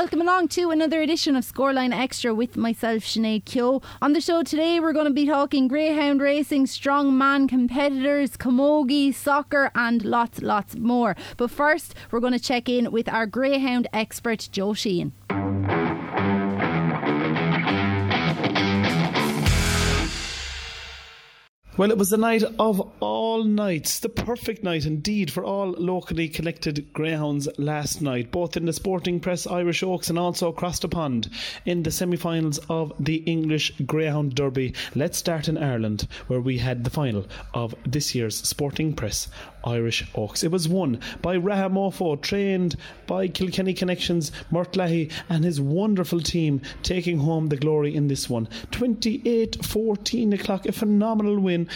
Welcome along to another edition of Scoreline Extra with myself, Sinead Keogh. On the show today, we're going to be talking greyhound racing, strongman competitors, camogie, soccer, and lots, lots more. But first, we're going to check in with our greyhound expert, Joe Sheehan. Well, it was the night of all nights, the perfect night indeed for all locally connected greyhounds last night, both in the Sporting Press Irish Oaks and also across the pond in the semi finals of the English Greyhound Derby. Let's start in Ireland, where we had the final of this year's Sporting Press Irish Oaks. It was won by Rahamofo, trained by Kilkenny Connections, Murt Leahy, and his wonderful team, taking home the glory in this one. 28 14 o'clock, a phenomenal win,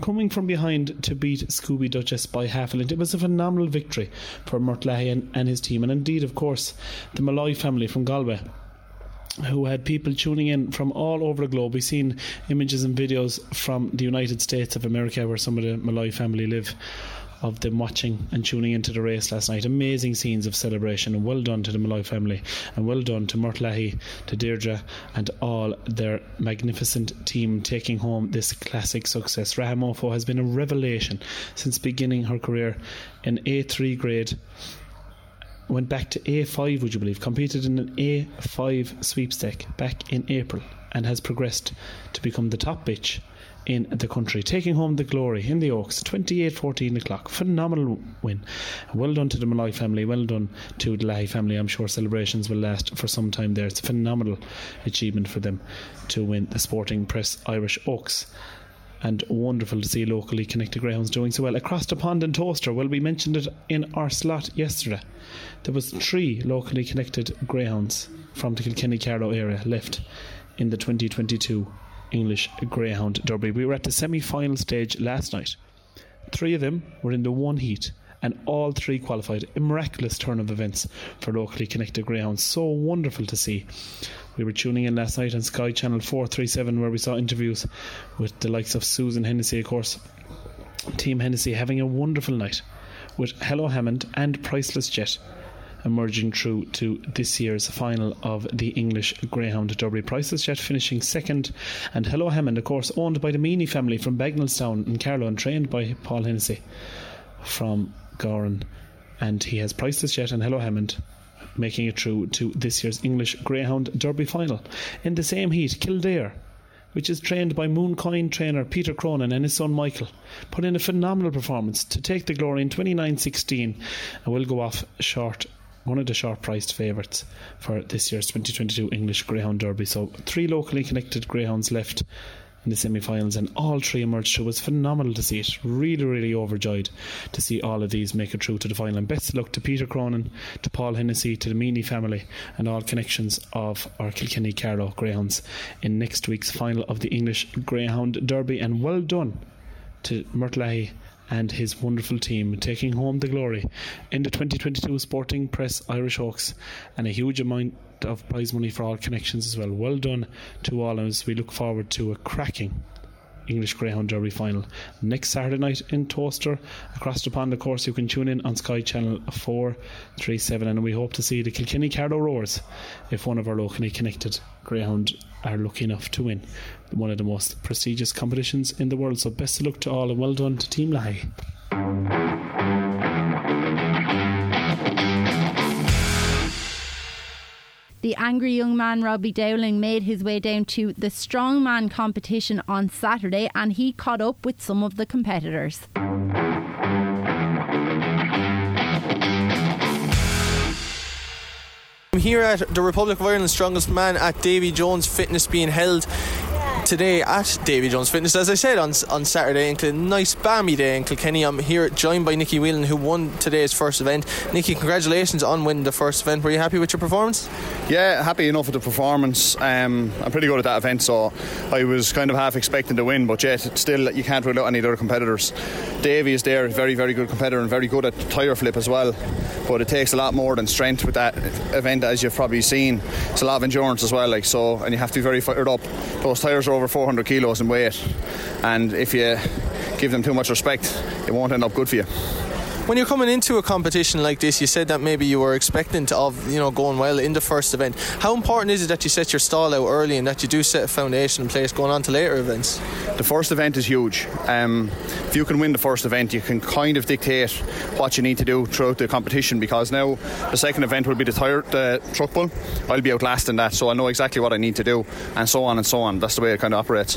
coming from behind to beat Scooby Duchess by half a length. It was a phenomenal victory for Murt Leahy and, and his team, and indeed, of course, the Malloy family from Galway who had people tuning in from all over the globe. We've seen images and videos from the United States of America where some of the Malloy family live of them watching and tuning into the race last night. Amazing scenes of celebration, and well done to the Malloy family, and well done to Murt Leahy, to Deirdre, and all their magnificent team taking home this classic success. Rahamofo has been a revelation since beginning her career in A3 grade went back to A5, would you believe? Competed in an A5 sweepstake back in April and has progressed to become the top bitch in the country, taking home the glory in the Oaks, 28 14 o'clock. Phenomenal win. Well done to the Malloy family, well done to the Leahy family. I'm sure celebrations will last for some time there. It's a phenomenal achievement for them to win the Sporting Press Irish Oaks and wonderful to see locally connected greyhounds doing so well. Across the pond in Towcester, well, we mentioned it in our slot yesterday. There was three locally connected greyhounds from the Kilkenny Carlow area left in the 2022 English Greyhound Derby. We were at the semi-final stage last night. Three of them were in the one heat and all three qualified. A miraculous turn of events for locally connected greyhounds. So wonderful to see. We were tuning in last night on Sky Channel 437 where we saw interviews with the likes of Susan Hennessy, of course. Team Hennessy having a wonderful night with Hello Hammond and Priceless Jet emerging through to this year's final of the English Greyhound Derby. Prices, Jet finishing second, and Hello Hammond, of course, owned by the Meany family from Bagnallstown in Carlow and trained by Paul Hennessy from Gowran. And he has Priceless Jet and Hello Hammond making it through to this year's English Greyhound Derby final. In the same heat, Kildare which is trained by Mooncoin trainer Peter Cronin and his son Michael, put in a phenomenal performance to take the glory in 29-16 and will go off short one of the short priced favourites for this year's 2022 English Greyhound Derby. So, three locally connected greyhounds left in the semi finals, and all three emerged. So, it was phenomenal to see it. Really, really overjoyed to see all of these make it through to the final. And best of luck to Peter Cronin, to Paul Hennessy, to the Meany family, and all connections of our Kilkenny Carlow Greyhounds in next week's final of the English Greyhound Derby. And well done to Murt Leahy and his wonderful team taking home the glory in the 2022 Sporting Press Irish Oaks and a huge amount of prize money for all connections as well. Well done to all of us. We look forward to a cracking English Greyhound Derby final next Saturday night in Towcester. Across the pond, of course, you can tune in on Sky Channel 437, and we hope to see the Kilkenny Carlow Roars if one of our locally connected Greyhound are lucky enough to win one of the most prestigious competitions in the world. So, best of luck to all, and well done to Team Leahy. The angry young man Robbie Dowling made his way down to the strongman competition on Saturday and he caught up with some of the competitors. Here at the Republic of Ireland's strongest man at Davy Jones Fitness being held today at Davy Jones Fitness, as I said on on Saturday, a nice balmy day in Kilkenny. I'm here joined by Nikki Whelan, who won today's first event. Nikki, congratulations on winning the first event. Were you happy with your performance? Yeah, happy enough with the performance. Um, I'm pretty good at that event, so I was kind of half expecting to win, but yet still you can't rule out any other competitors. Davy is there, very very good competitor and very good at tyre flip as well. But it takes a lot more than strength with that event, as you've probably seen. It's a lot of endurance as well, like so, and you have to be very fired up. Those tyres are over 400 kilos in weight, and if you give them too much respect, it won't end up good for you. When you're coming into a competition like this, you said that maybe you were expectant of you know going well in the first event. How important is it that you set your stall out early and that you do set a foundation in place going on to later events? The first event is huge. Um, if you can win the first event, you can kind of dictate what you need to do throughout the competition because now the second event will be the tire, the truck pull. I'll be outlasting that, so I know exactly what I need to do, and so on and so on. That's the way it kind of operates.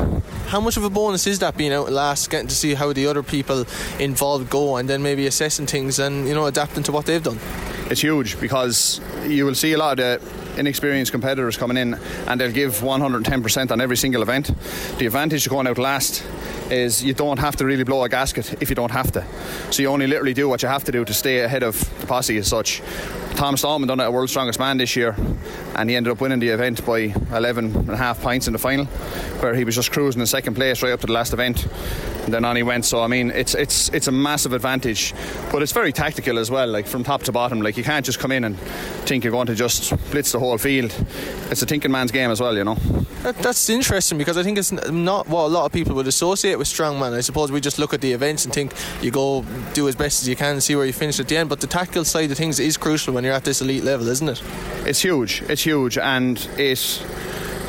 How much of a bonus is that being out last, getting to see how the other people involved go, and then maybe assessing things and you know adapting to what they've done? It's huge because you will see a lot of the inexperienced competitors coming in and they'll give 110% on every single event. The advantage of going out last is you don't have to really blow a gasket if you don't have to. So you only literally do what you have to do to stay ahead of the posse as such. Tom Stoltman done it at World's Strongest Man this year, and he ended up winning the event by 11 and a half points in the final, where he was just cruising in second place right up to the last event. And then on he went. So I mean, it's it's it's a massive advantage, but it's very tactical as well. Like from top to bottom, like you can't just come in and think you're going to just blitz the whole field. It's a thinking man's game as well, you know. That, that's interesting because I think it's not what a lot of people would associate with strongman. I suppose we just look at the events and think you go do as best as you can see where you finish at the end. But the tactical side of things is crucial when you're at this elite level, isn't it? It's huge. It's huge, and it.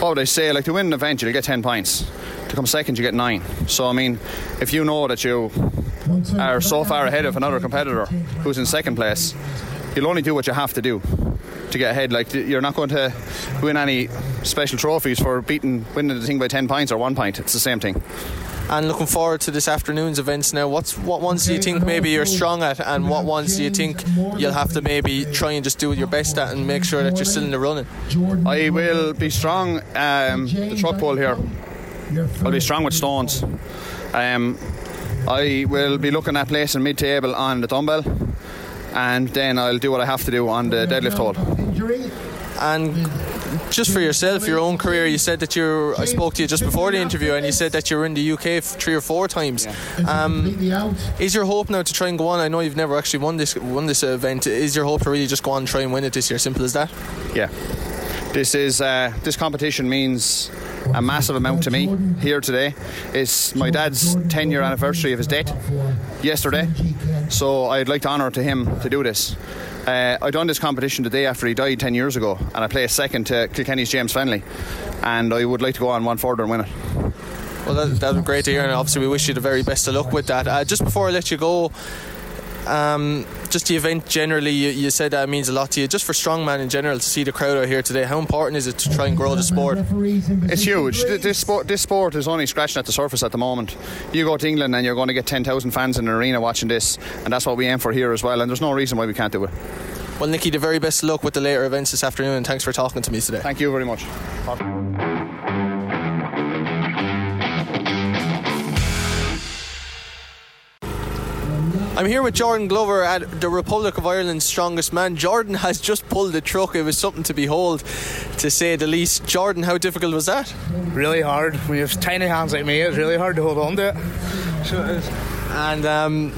What would I say? Like to win an event, you'll get ten points. To come second, you get nine. So I mean, if you know that you are so far ahead of another competitor who's in second place, you'll only do what you have to do to get ahead. Like you're not going to win any special trophies for beating winning the thing by ten points or one point. It's the same thing. And looking forward to this afternoon's events now. What's what ones do you think maybe you're strong at, and what ones do you think you'll have to maybe try and just do your best at and make sure that you're still in the running? I will be strong. Um, the truck pull here. I'll be strong with stones. Um, I will be looking at placing mid table on the dumbbell, and then I'll do what I have to do on the deadlift hold. And just for yourself, your own career, you said that you're. I spoke to you just before the interview, and you said that you were in the UK three or four times. Um, is your hope now to try and go on? I know you've never actually won this won this event. Is your hope to really just go on and try and win it this year? Simple as that. Yeah. This is uh, this competition means a massive amount to me here today. It's my dad's 10 year anniversary of his death yesterday, so I'd like to honour to him to do this. Uh, I done this competition the day after he died 10 years ago, and I placed second to Kilkenny's James Fennelly, and I would like to go on one further and win it. Well, that, that was great to hear, and obviously we wish you the very best of luck with that. Uh, just before I let you go, um, just the event generally, you, you, said that means a lot to you. Just for strongman in general, to see the crowd out here today, how important is it to try and grow the sport? It's huge. This sport, this sport is only scratching at the surface at the moment. You go to England and you're going to get 10,000 fans in an arena watching this, and that's what we aim for here as well. And there's no reason why we can't do it. Well, Nicky, the very best luck with the later events this afternoon, and thanks for talking to me today. Thank you very much. I'm here with Jordan Glover at the Republic of Ireland's strongest man. Jordan has just pulled the truck. It was something to behold, to say the least. Jordan, how difficult was that? Really hard. When you have tiny hands like me, it's really hard to hold on to it. So it is. And um,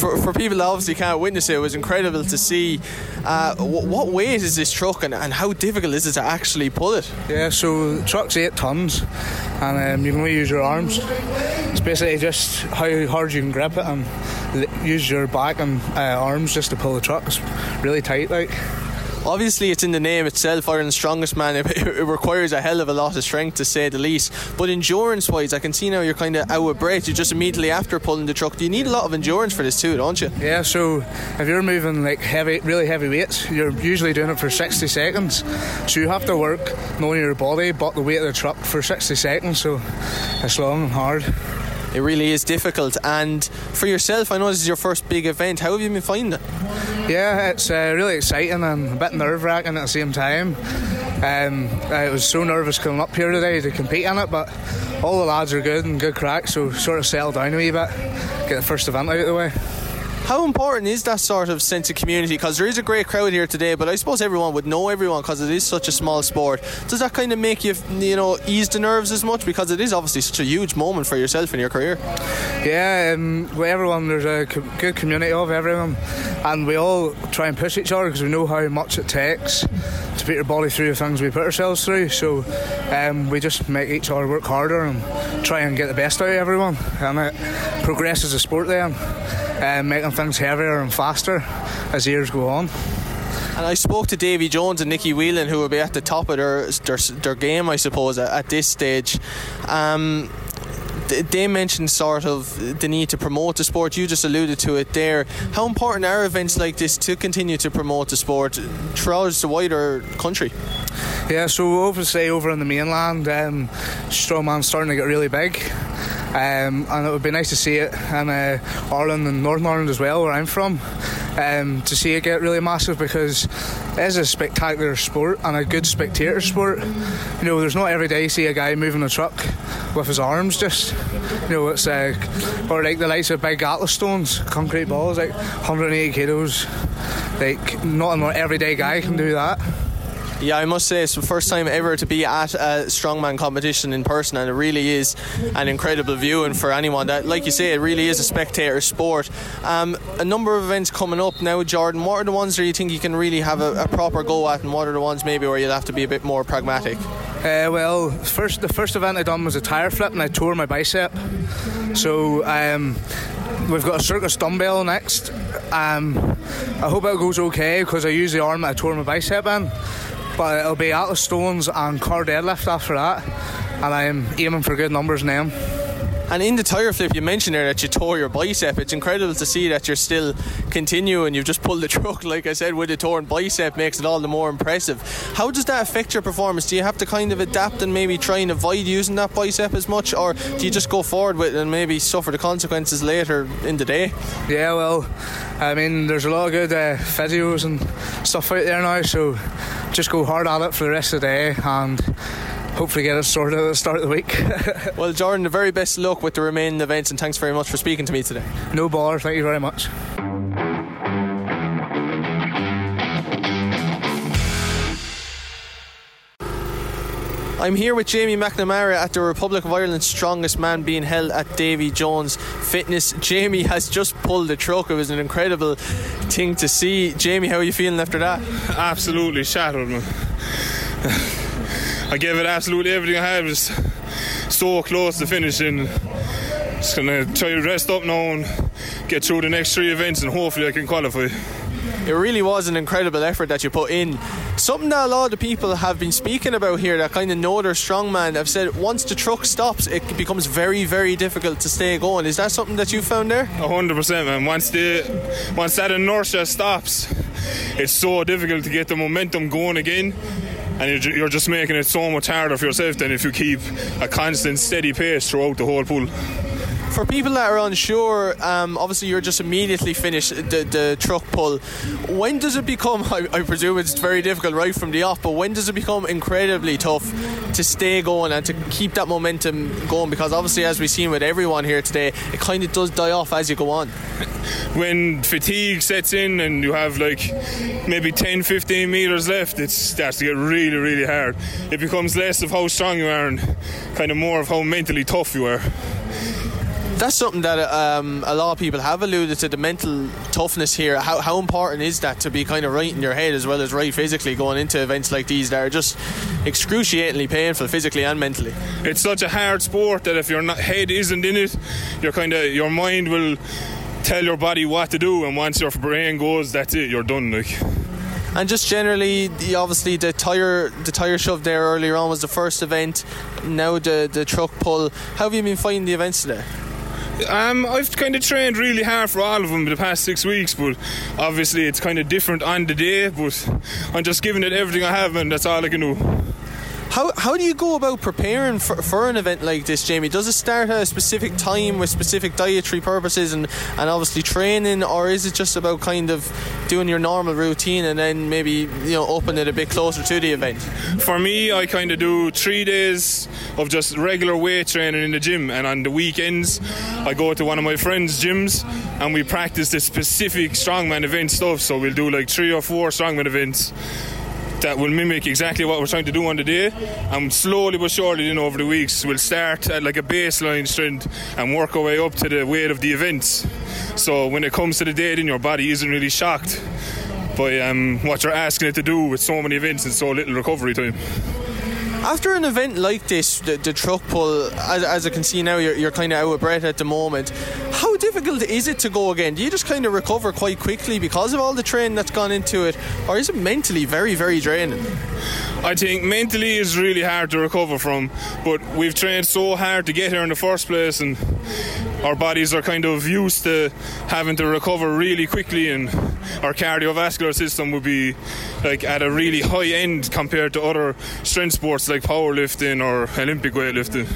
for, for people that obviously can't witness it, it was incredible to see. Uh, what weight is this truck and, and how difficult is it to actually pull it? Yeah, so the truck's eight tons and um, you can only use your arms. It's basically just how hard you can grip it and use your back and uh, arms just to pull the truck. It's really tight, like. Obviously, it's in the name itself, Ireland's strongest man. It, it, requires a hell of a lot of strength to say the least. But endurance wise, I can see now you're kind of out of breath. You're just immediately after pulling the truck. Do you need a lot of endurance for this too, don't you? Yeah, so if you're moving like heavy, really heavy weights, you're usually doing it for 60 seconds. So you have to work knowing your body, but the weight of the truck for 60 seconds. So it's long and hard. It really is difficult. And for yourself, I know this is your first big event. How have you been finding it? Yeah, it's uh, really exciting and a bit nerve wracking at the same time. Um, I was so nervous coming up here today to compete in it, but all the lads are good and good crack, so sort of settle down a wee bit, get the first event out of the way. How important is that sort of sense of community? Because there is a great crowd here today, but I suppose everyone would know everyone because it is such a small sport. Does that kind of make you, you know, ease the nerves as much? Because it is obviously such a huge moment for yourself in your career. Yeah, um, with everyone, there's a co- good community of everyone, and we all try and push each other because we know how much it takes to put your body through the things we put ourselves through. So um, we just make each other work harder and try and get the best out of everyone, and it progresses the sport then uh, making things heavier and faster as years go on. And I spoke to Davy Jones and Nicky Whelan, who will be at the top of their their, their game, I suppose, at, at this stage. Um, they mentioned sort of the need to promote the sport. You just alluded to it there. How important are events like this to continue to promote the sport throughout the wider country? Yeah, so say over in the mainland, um, strongman's starting to get really big. Um, and it would be nice to see it in uh, Ireland and Northern Ireland as well, where I'm from, um, to see it get really massive because it is a spectacular sport and a good spectator sport. You know, there's not every day you see a guy moving a truck with his arms just. You know, it's uh, or like the likes of big Atlas stones, concrete balls, like 180 kilos. Like, not an everyday guy can do that. Yeah, I must say it's the first time ever to be at a strongman competition in person, and it really is an incredible view. And for anyone. That, like you say, it really is a spectator sport. Um, a number of events coming up now, Jordan. What are the ones that you think you can really have a, a proper go at, and what are the ones maybe where you'll have to be a bit more pragmatic? Uh, well, first the first event I done was a tire flip, and I tore my bicep. So um, we've got a circus dumbbell next. Um, I hope it goes okay because I use the arm I tore my bicep in but it'll be Atlas Stones and car deadlift after that, and I'm aiming for good numbers now. And in the tire flip, you mentioned there that you tore your bicep. It's incredible to see that you're still continuing. You've just pulled the truck, like I said, with a torn bicep, makes it all the more impressive. How does that affect your performance? Do you have to kind of adapt and maybe try and avoid using that bicep as much, or do you just go forward with it and maybe suffer the consequences later in the day? Yeah, well, I mean, there's a lot of good uh, physios and stuff out there now, so just go hard at it for the rest of the day and hopefully get it sorted at the start of the week. well, Jordan, the very best luck with the remaining events, and thanks very much for speaking to me today. No bother, thank you very much. I'm here with Jamie McNamara at the Republic of Ireland's strongest man being held at Davy Jones Fitness. Jamie has just pulled the truck. It was an incredible thing to see. Jamie, how are you feeling after that? Absolutely shattered, man. I gave it absolutely everything I had. Was so close to finishing. Just gonna try to rest up now and get through the next three events, and hopefully I can qualify. It really was an incredible effort that you put in. Something that a lot of people have been speaking about here that kind of know their strongman have said once the truck stops, it becomes very, very difficult to stay going. Is that something that you found there? hundred percent, man. Once the once that inertia stops, it's so difficult to get the momentum going again and you're just making it so much harder for yourself than if you keep a constant steady pace throughout the whole pool. For people that are unsure, um, obviously you're just immediately finished the, the truck pull. When does it become? I, I, presume it's very difficult right from the off, but when does it become incredibly tough to stay going and to keep that momentum going? Because obviously, as we've seen with everyone here today, it kind of does die off as you go on. When fatigue sets in and you have like maybe 10, 15 meters left, it starts to get really, really hard. It becomes less of how strong you are and kind of more of how mentally tough you are that's something that um, a lot of people have alluded to the mental toughness here. How, how important is that to be kind of right in your head as well as right physically going into events like these that are just excruciatingly painful physically and mentally? It's such a hard sport that if your head isn't in it, your kind of your mind will tell your body what to do, and once your brain goes, that's it. You're done. Like. And just generally, obviously the tire the tire shove there earlier on was the first event. Now the the truck pull. How have you been finding the events today? Um, I've kind of trained really hard for all of them the past six weeks, but obviously it's kind of different on the day. But I'm just giving it everything I have, and that's all I can do. How, how do you go about preparing for, for an event like this, Jamie? Does it start at a specific time with specific dietary purposes and, and obviously training, or is it just about kind of doing your normal routine and then maybe you know open it a bit closer to the event? For me, I kind of do three days of just regular weight training in the gym, and on the weekends, I go to one of my friends' gyms and we practice the specific strongman event stuff. So we'll do like three or four strongman events that will mimic exactly what we're trying to do on the day. And slowly but surely, then over the weeks, we'll start at like a baseline strength and work our way up to the weight of the events. So when it comes to the day, then your body isn't really shocked by um, what you're asking it to do with so many events and so little recovery time. After an event like this, the, the truck pull, as, as I can see now, you're, you're kind of out of breath at the moment. How difficult is it to go again? Do you just kind of recover quite quickly because of all the training that's gone into it, or is it mentally very, very draining? I think mentally is really hard to recover from, but we've trained so hard to get here in the first place, and our bodies are kind of used to having to recover really quickly, and our cardiovascular system would be like at a really high end compared to other strength sports like powerlifting or Olympic weightlifting.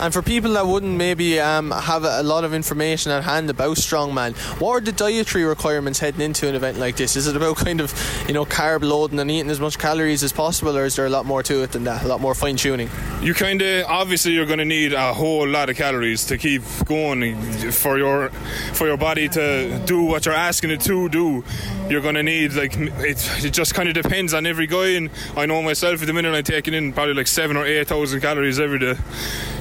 And for people that wouldn't maybe um, have a lot of information at hand about strongman, what are the dietary requirements heading into an event like this? Is it about kind of you know carb loading and eating as much calories as possible, or is there a lot more to it than that? A lot more fine tuning. You kind of obviously you're going to need a whole lot of calories to keep going for your for your body to do what you're asking it to do. You're going to need like it, it just kind of depends on every guy, and I know myself at the minute I'm taking in probably like seven or eight thousand calories every day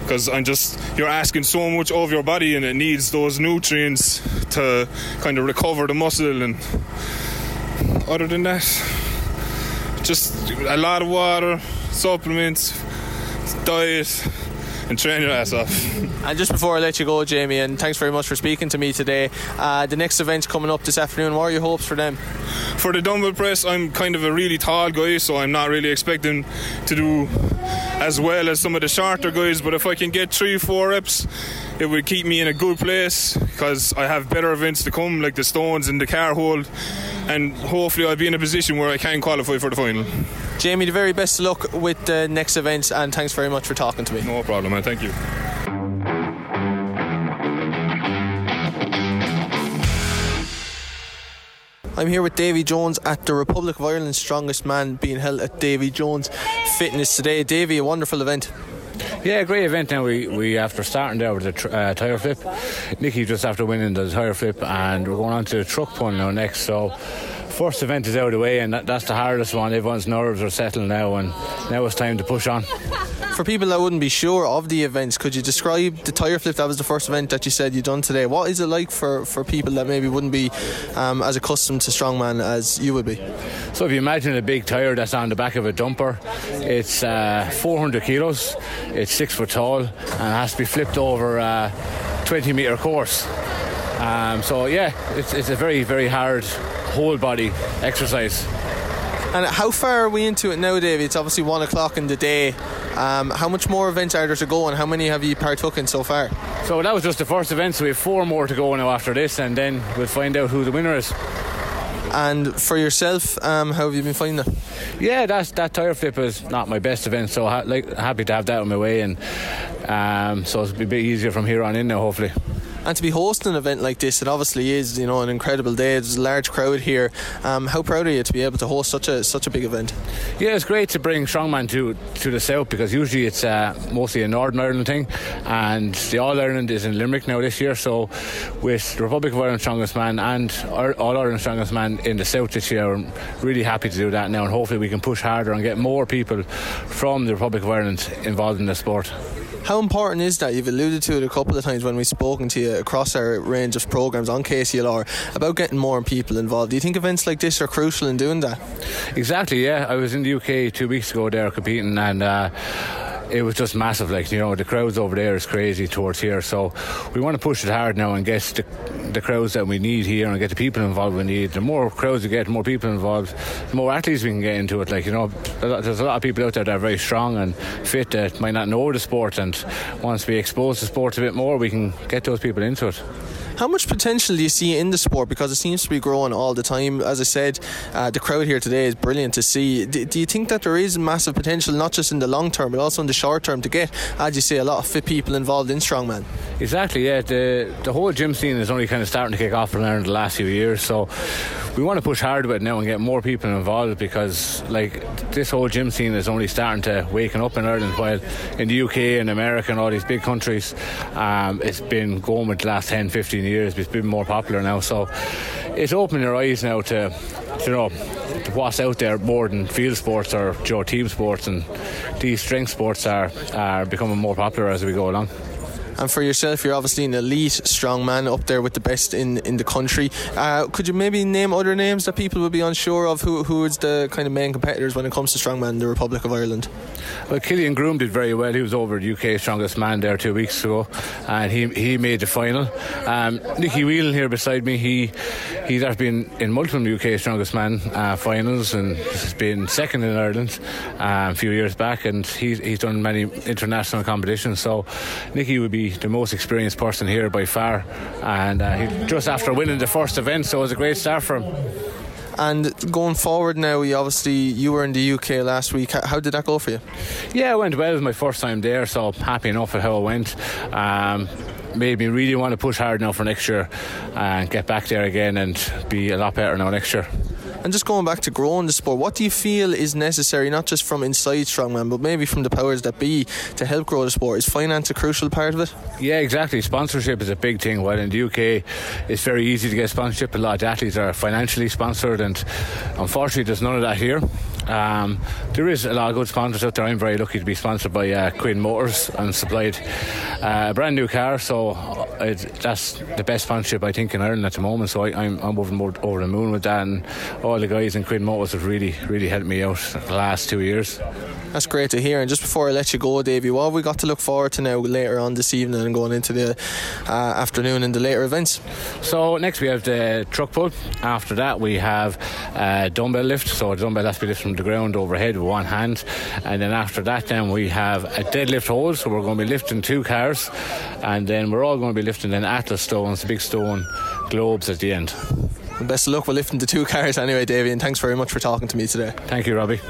because I'm just you're asking so much of your body and it needs those nutrients to kind of recover the muscle and other than that just a lot of water supplements diet and train your ass off. And just before I let you go, Jamie, and thanks very much for speaking to me today. Uh, the next event's coming up this afternoon. What are your hopes for them? For the dumbbell press, I'm kind of a really tall guy, so I'm not really expecting to do as well as some of the shorter guys. But if I can get three, four reps, it would keep me in a good place because I have better events to come, like the stones and the car hold, and hopefully I'll be in a position where I can qualify for the final. Jamie, the very best of luck with the next events, and thanks very much for talking to me. No problem, man. Thank you. I'm here with Davy Jones at the Republic of Ireland's Strongest Man being held at Davy Jones Fitness today. Davy, a wonderful event. Yeah, great event. Now we, we after starting there with the tr- uh, tire flip, Nicky just after winning the tire flip, and we're going on to the truck pun now next. So first event is out of the way, and that, that's the hardest one. Everyone's nerves are settled now, and now it's time to push on. For people that wouldn't be sure of the events, could you describe the tire flip? That was the first event that you said you'd done today. What is it like for, for people that maybe wouldn't be um, as accustomed to strongman as you would be? So if you imagine a big tire that's on the back of a dumper, it's uh, 400 kilos, it's six foot tall, and it has to be flipped over a 20 metre course. Um, so yeah, it's, it's a very very hard whole body exercise. And how far are we into it now, Davey? It's obviously one o'clock in the day. Um, how much more events are there to go, and how many have you partook in so far? So that was just the first event, so we have four more to go now after this, and then we'll find out who the winner is. And for yourself, um, how have you been finding it? Yeah, that's, that tire flip is not my best event, so ha- like happy to have that on my way, and um, so it'll be a bit easier from here on in now, hopefully. And to be hosting an event like this, it obviously is, you know, an incredible day. There's a large crowd here. Um, how proud are you to be able to host such a such a big event? Yeah, it's great to bring strongman to to the south because usually it's uh, mostly a Northern Ireland thing, and the All Ireland is in Limerick now this year. So with the Republic of Ireland Strongest Man and All Ireland Strongest Man in the south this year, I'm really happy to do that now, and hopefully we can push harder and get more people from the Republic of Ireland involved in the sport. How important is that? You've alluded to it a couple of times when we've spoken to you across our range of programmes on KCLR about getting more people involved. Do you think events like this are crucial in doing that? Exactly, yeah. I was in the UK two weeks ago there competing and. Uh, it was just massive. Like you know, the crowds over there is crazy towards here. So we want to push it hard now and get the, the crowds that we need here and get the people involved we need. The more crowds we get, the more people involved, the more athletes we can get into it. Like you know, there's a lot of people out there that are very strong and fit that might not know the sport and once we expose the sport a bit more, we can get those people into it. How much potential do you see in the sport? Because it seems to be growing all the time. As I said, uh, the crowd here today is brilliant to see. Do, do, you think that there is massive potential, not just in the long term, but also in the short term, to get, as you say, a lot of fit people involved in strongman? Exactly. Yeah, the the whole gym scene is only kind of starting to kick off in Ireland the last few years. So we want to push hard with it now and get more people involved because, like, this whole gym scene is only starting to waken up in Ireland. While in the UK and America and all these big countries, um, it's been going with the last 10, 15 years. It's been more popular now, so it's opening your eyes now to, you know, to what's out there more than field sports or you know, team sports, and these strength sports are are becoming more popular as we go along. And for yourself, you're obviously an elite strongman up there with the best in, in the country. Uh, could you maybe name other names that people would be unsure of? Who who is the kind of main competitors when it comes to strongman in the Republic of Ireland? Well, Killian Groom did very well. He was over the UK strongest man there two weeks ago, and he he made the final. Um, Nicky Whelan here beside me, he he's been in multiple UK strongest man uh, finals and has been second in Ireland uh, a few years back, and he's he's done many international competitions. So Nicky would be the most experienced person here by far, and uh, he, just after winning the first event, so it was a great start for him. And going forward now, you obviously you were in the UK last week. How did that go for you? Yeah, it went well. It was my first time there, so happy enough with how it went. Um, made me really want to push hard now for next year and get back there again and be a lot better now next year. And just going back to growing the sport, what do you feel is necessary, not just from inside Strongman, but maybe from the powers that be, to help grow the sport? Is finance a crucial part of it? Yeah, exactly. Sponsorship is a big thing. While in the UK, it's very easy to get sponsorship. A lot of athletes are financially sponsored, and unfortunately, there's none of that here. Um, there is a lot of good sponsors out there. I'm very lucky to be sponsored by uh, Quinn Motors and supplied uh, a brand new car. So uh, that's the best sponsorship I think in Ireland at the moment. So I, am I'm over, over the moon with that, and all the guys in Quinn Motors have really really helped me out the last two years. That's great to hear. And just before I let you go, Davey, what have we got to look forward to now later on this evening and going into the uh, afternoon and the later events? So next we have the truck pull. After that we have uh, dumbbell lift. So the dumbbell has to be lifted from the ground overhead with one hand. And then after that, then we have a deadlift hold. So we're going to be lifting two cars, and then we're all going to be lifting then Atlas stones, the big stone globes at the end. best of luck with lifting the two cars anyway, Davey, and thanks very much for talking to me today. Thank you, Robbie.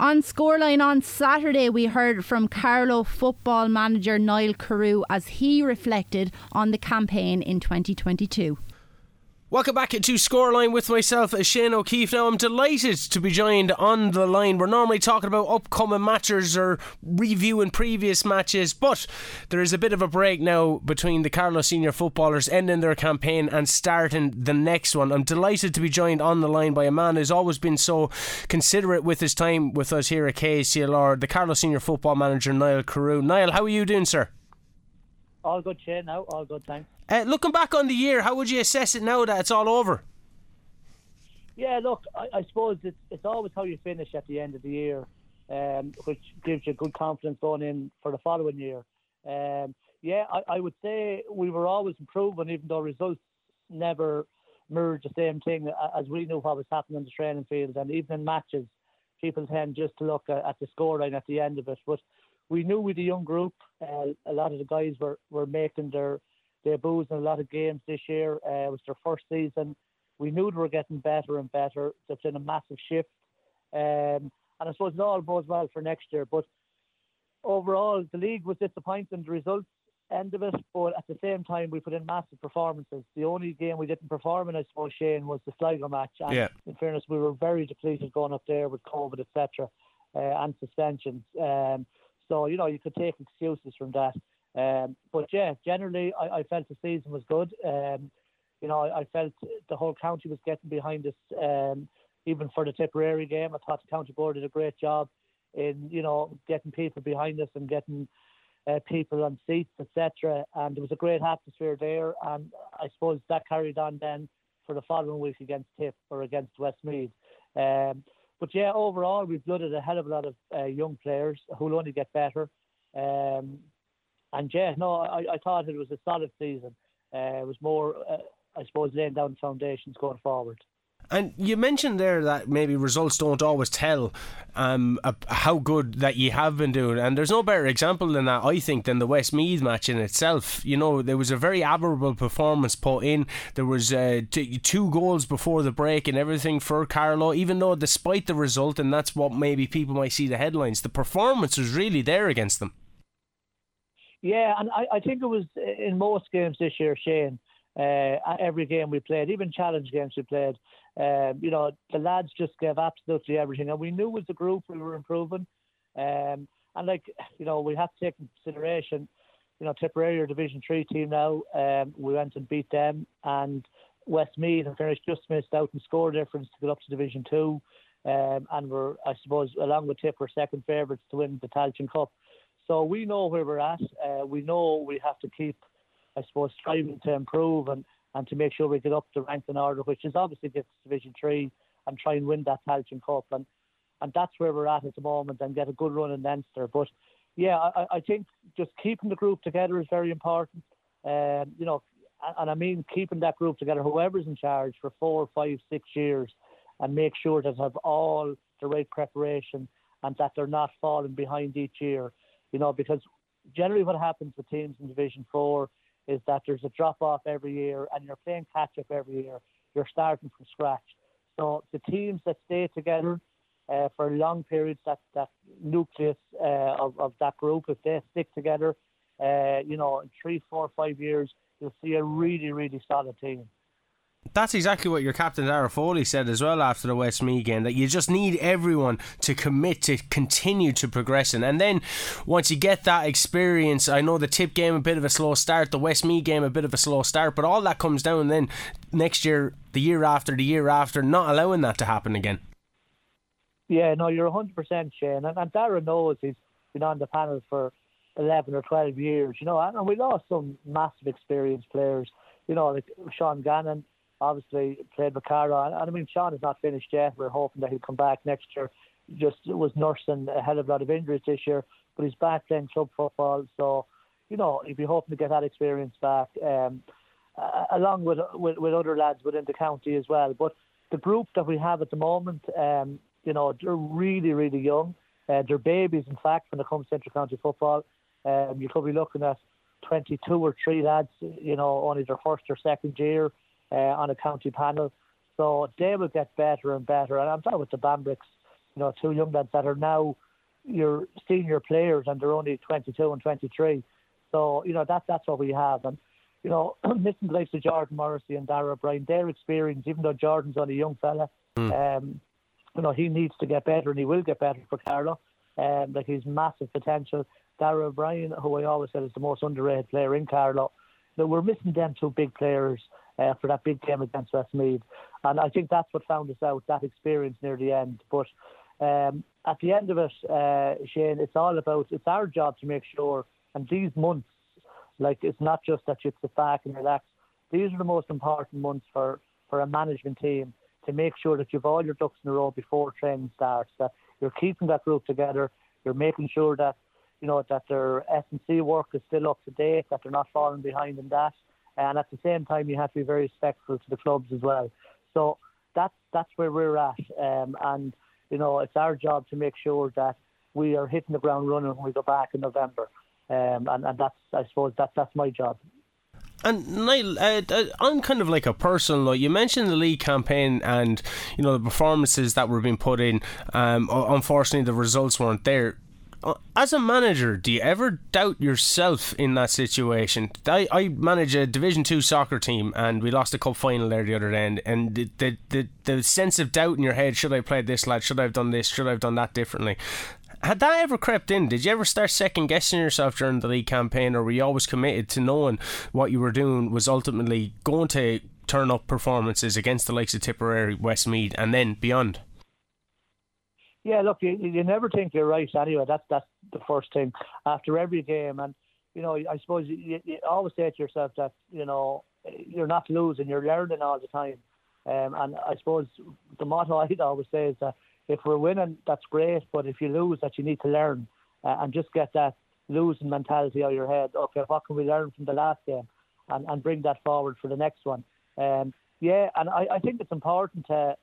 On Scoreline on Saturday, we heard from Carlow football manager Niall Carew as he reflected on the campaign in 2022. Welcome back to Scoreline with myself, Shane O'Keefe. Now, I'm delighted to be joined on the line. We're normally talking about upcoming matches or reviewing previous matches, but there is a bit of a break now between the Carlow senior footballers ending their campaign and starting the next one. I'm delighted to be joined on the line by a man who's always been so considerate with his time with us here at KCLR, the Carlow senior football manager, Niall Carew. Niall, how are you doing, sir? All good, Shane. Now, all good, thanks. Uh, looking back on the year, how would you assess it now that it's all over? Yeah, look, I, I suppose it's, it's always how you finish at the end of the year, um, which gives you good confidence going in for the following year. Um, yeah, I, I would say we were always improving, even though results never merged the same thing as we knew what was happening on the training field. And even in matches, people tend just to look at, at the scoreline at the end of it. But we knew with the young group, uh, a lot of the guys were, were making their debuts in a lot of games this year. Uh, it was their first season. We knew they were getting better and better. It's been a massive shift. Um, and I suppose it all bodes well for next year. But overall, the league was disappointing. The results end of it, but at the same time, we put in massive performances. The only game we didn't perform in, I suppose, Shane, was the Sligo match. And yeah. in fairness, we were very depleted going up there with COVID, etc., uh, and suspensions. Um, so you know, you could take excuses from that. Um, but yeah, generally, I, I, felt the season was good. Um, you know, I, I, felt the whole county was getting behind us. Um, even for the Tipperary game, I thought the county board did a great job in you know getting people behind us and getting uh, people on seats, etc. And there was a great atmosphere there, and I suppose that carried on then for the following week against Tip or against Westmeath. Um, but yeah, overall, we've blooded a hell of a lot of uh, young players who'll only get better. Um, and yeah, no, I, I thought it was a solid season. Uh, it was more, uh, I suppose, laying down foundations going forward. And you mentioned there that maybe results don't always tell um, how good that you have been doing. And there's no better example than that, I think, than the Westmeath match in itself. You know, there was a very admirable performance put in. There was uh, t- two goals before the break and everything for Carlow, even though despite the result, and that's what maybe people might see the headlines, the performance was really there against them. Yeah, and I, I think it was in most games this year, Shane. Uh, every game we played, even challenge games we played, uh, you know, the lads just gave absolutely everything, and we knew as a group we were improving. Um, and like you know, we have to take consideration, you know, Tipperary are Division Three team now. Um, we went and beat them, and Westmeath and finished just missed out and score difference to get up to Division Two. um, and we're, I suppose, along with Tip, we're second favourites to win the Tailteann Cup. So we know where we're at. Uh, we know we have to keep, I suppose, striving to improve and, and to make sure we get up the ranking order, which is obviously get Division Three and try and win that Tailteann Cup. And and that's where we're at at the moment and get a good run in Leinster. But yeah, I, I think just keeping the group together is very important. Um, you know, and I mean keeping that group together, whoever's in charge for four, five, six years, and make sure that have all the right preparation and that they're not falling behind each year. You know, because generally what happens with teams in Division Four is that there's a drop off every year, and you're playing catch up every year. You're starting from scratch. So the teams that stay together uh, for long periods, that that nucleus uh, of of that group, if they stick together, uh, you know, in three, four, five years, you'll see a really, really solid team. That's exactly what your captain Dara Foley said as well after the Westmeath game that you just need everyone to commit to continue to progressing and then once you get that experience I know the tip game a bit of a slow start the Westmeath game a bit of a slow start but all that comes down then next year the year after the year after not allowing that to happen again. Yeah no you're 100% Shane. And, and Dara knows he's been on the panel for 11 or 12 years, you know, and we lost some massive experienced players, you know, like Sean Gannon obviously played with Carlow, and, I mean, Sean is not finished yet. We're hoping that he'll come back next year. Just was nursing a hell of a lot of injuries this year, but he's back playing club football, so, you know, he'd be hoping to get that experience back, um, along with, with, with other lads within the county as well. But the group that we have at the moment, um, you know, they're really, really young. Uh, they're babies, in fact, when it comes to Central County football. Um, you could be looking at 22 or three lads, you know, only their first or second year uh, on a county panel. So they will get better and better. And I'm talking with the Bambricks, you know, two young lads that are now your senior players and they're only 22 and 23. So, you know, that, that's what we have. And, you know, missing the likes of Jordan Morrissey and Dara Bryan, their experience, even though Jordan's only a young fella, mm. um, you know, he needs to get better and he will get better for Carlow. Um, like he's massive potential. Dara Bryan, who I always said is the most underrated player in Carlow. Now, we're missing them two big players uh, for that big game against Westmeath. And I think that's what found us out, that experience near the end. But um, at the end of it, uh, Shane, it's all about, it's our job to make sure, and these months, like it's not just that you sit back and relax. These are the most important months for, for a management team to make sure that you've all your ducks in a row before training starts, that you're keeping that group together, you're making sure that you know, that their S&C work is still up to date, that they're not falling behind in that. And at the same time, you have to be very respectful to the clubs as well. So that's that's where we're at. Um, and you know, it's our job to make sure that we are hitting the ground running when we go back in November. Um, and, and that's, I suppose, that's that's my job. And Niall, uh, uh, on kind of like a personal note, you mentioned the league campaign and you know the performances that were being put in. Um, unfortunately, the results weren't there. Uh, as a manager, do you ever doubt yourself in that situation? I, I manage a Division Two soccer team, and we lost a cup final there the other end. And the, the the the sense of doubt in your head: should I play this lad? Should I have done this? Should I have done that differently? Had that ever crept in? Did you ever start second guessing yourself during the league campaign, or were you always committed to knowing what you were doing was ultimately going to turn up performances against the likes of Tipperary, Westmeath, and then beyond? Yeah, look, you, you never think you're right anyway. That's that's the first thing after every game, and you know, I suppose you, you always say to yourself that you know you're not losing, you're learning all the time. Um, and I suppose the motto I'd always say is that if we're winning, that's great, but if you lose, that you need to learn uh, and just get that losing mentality out of your head. Okay, what can we learn from the last game, and and bring that forward for the next one. Um, yeah, and I, I think it's important to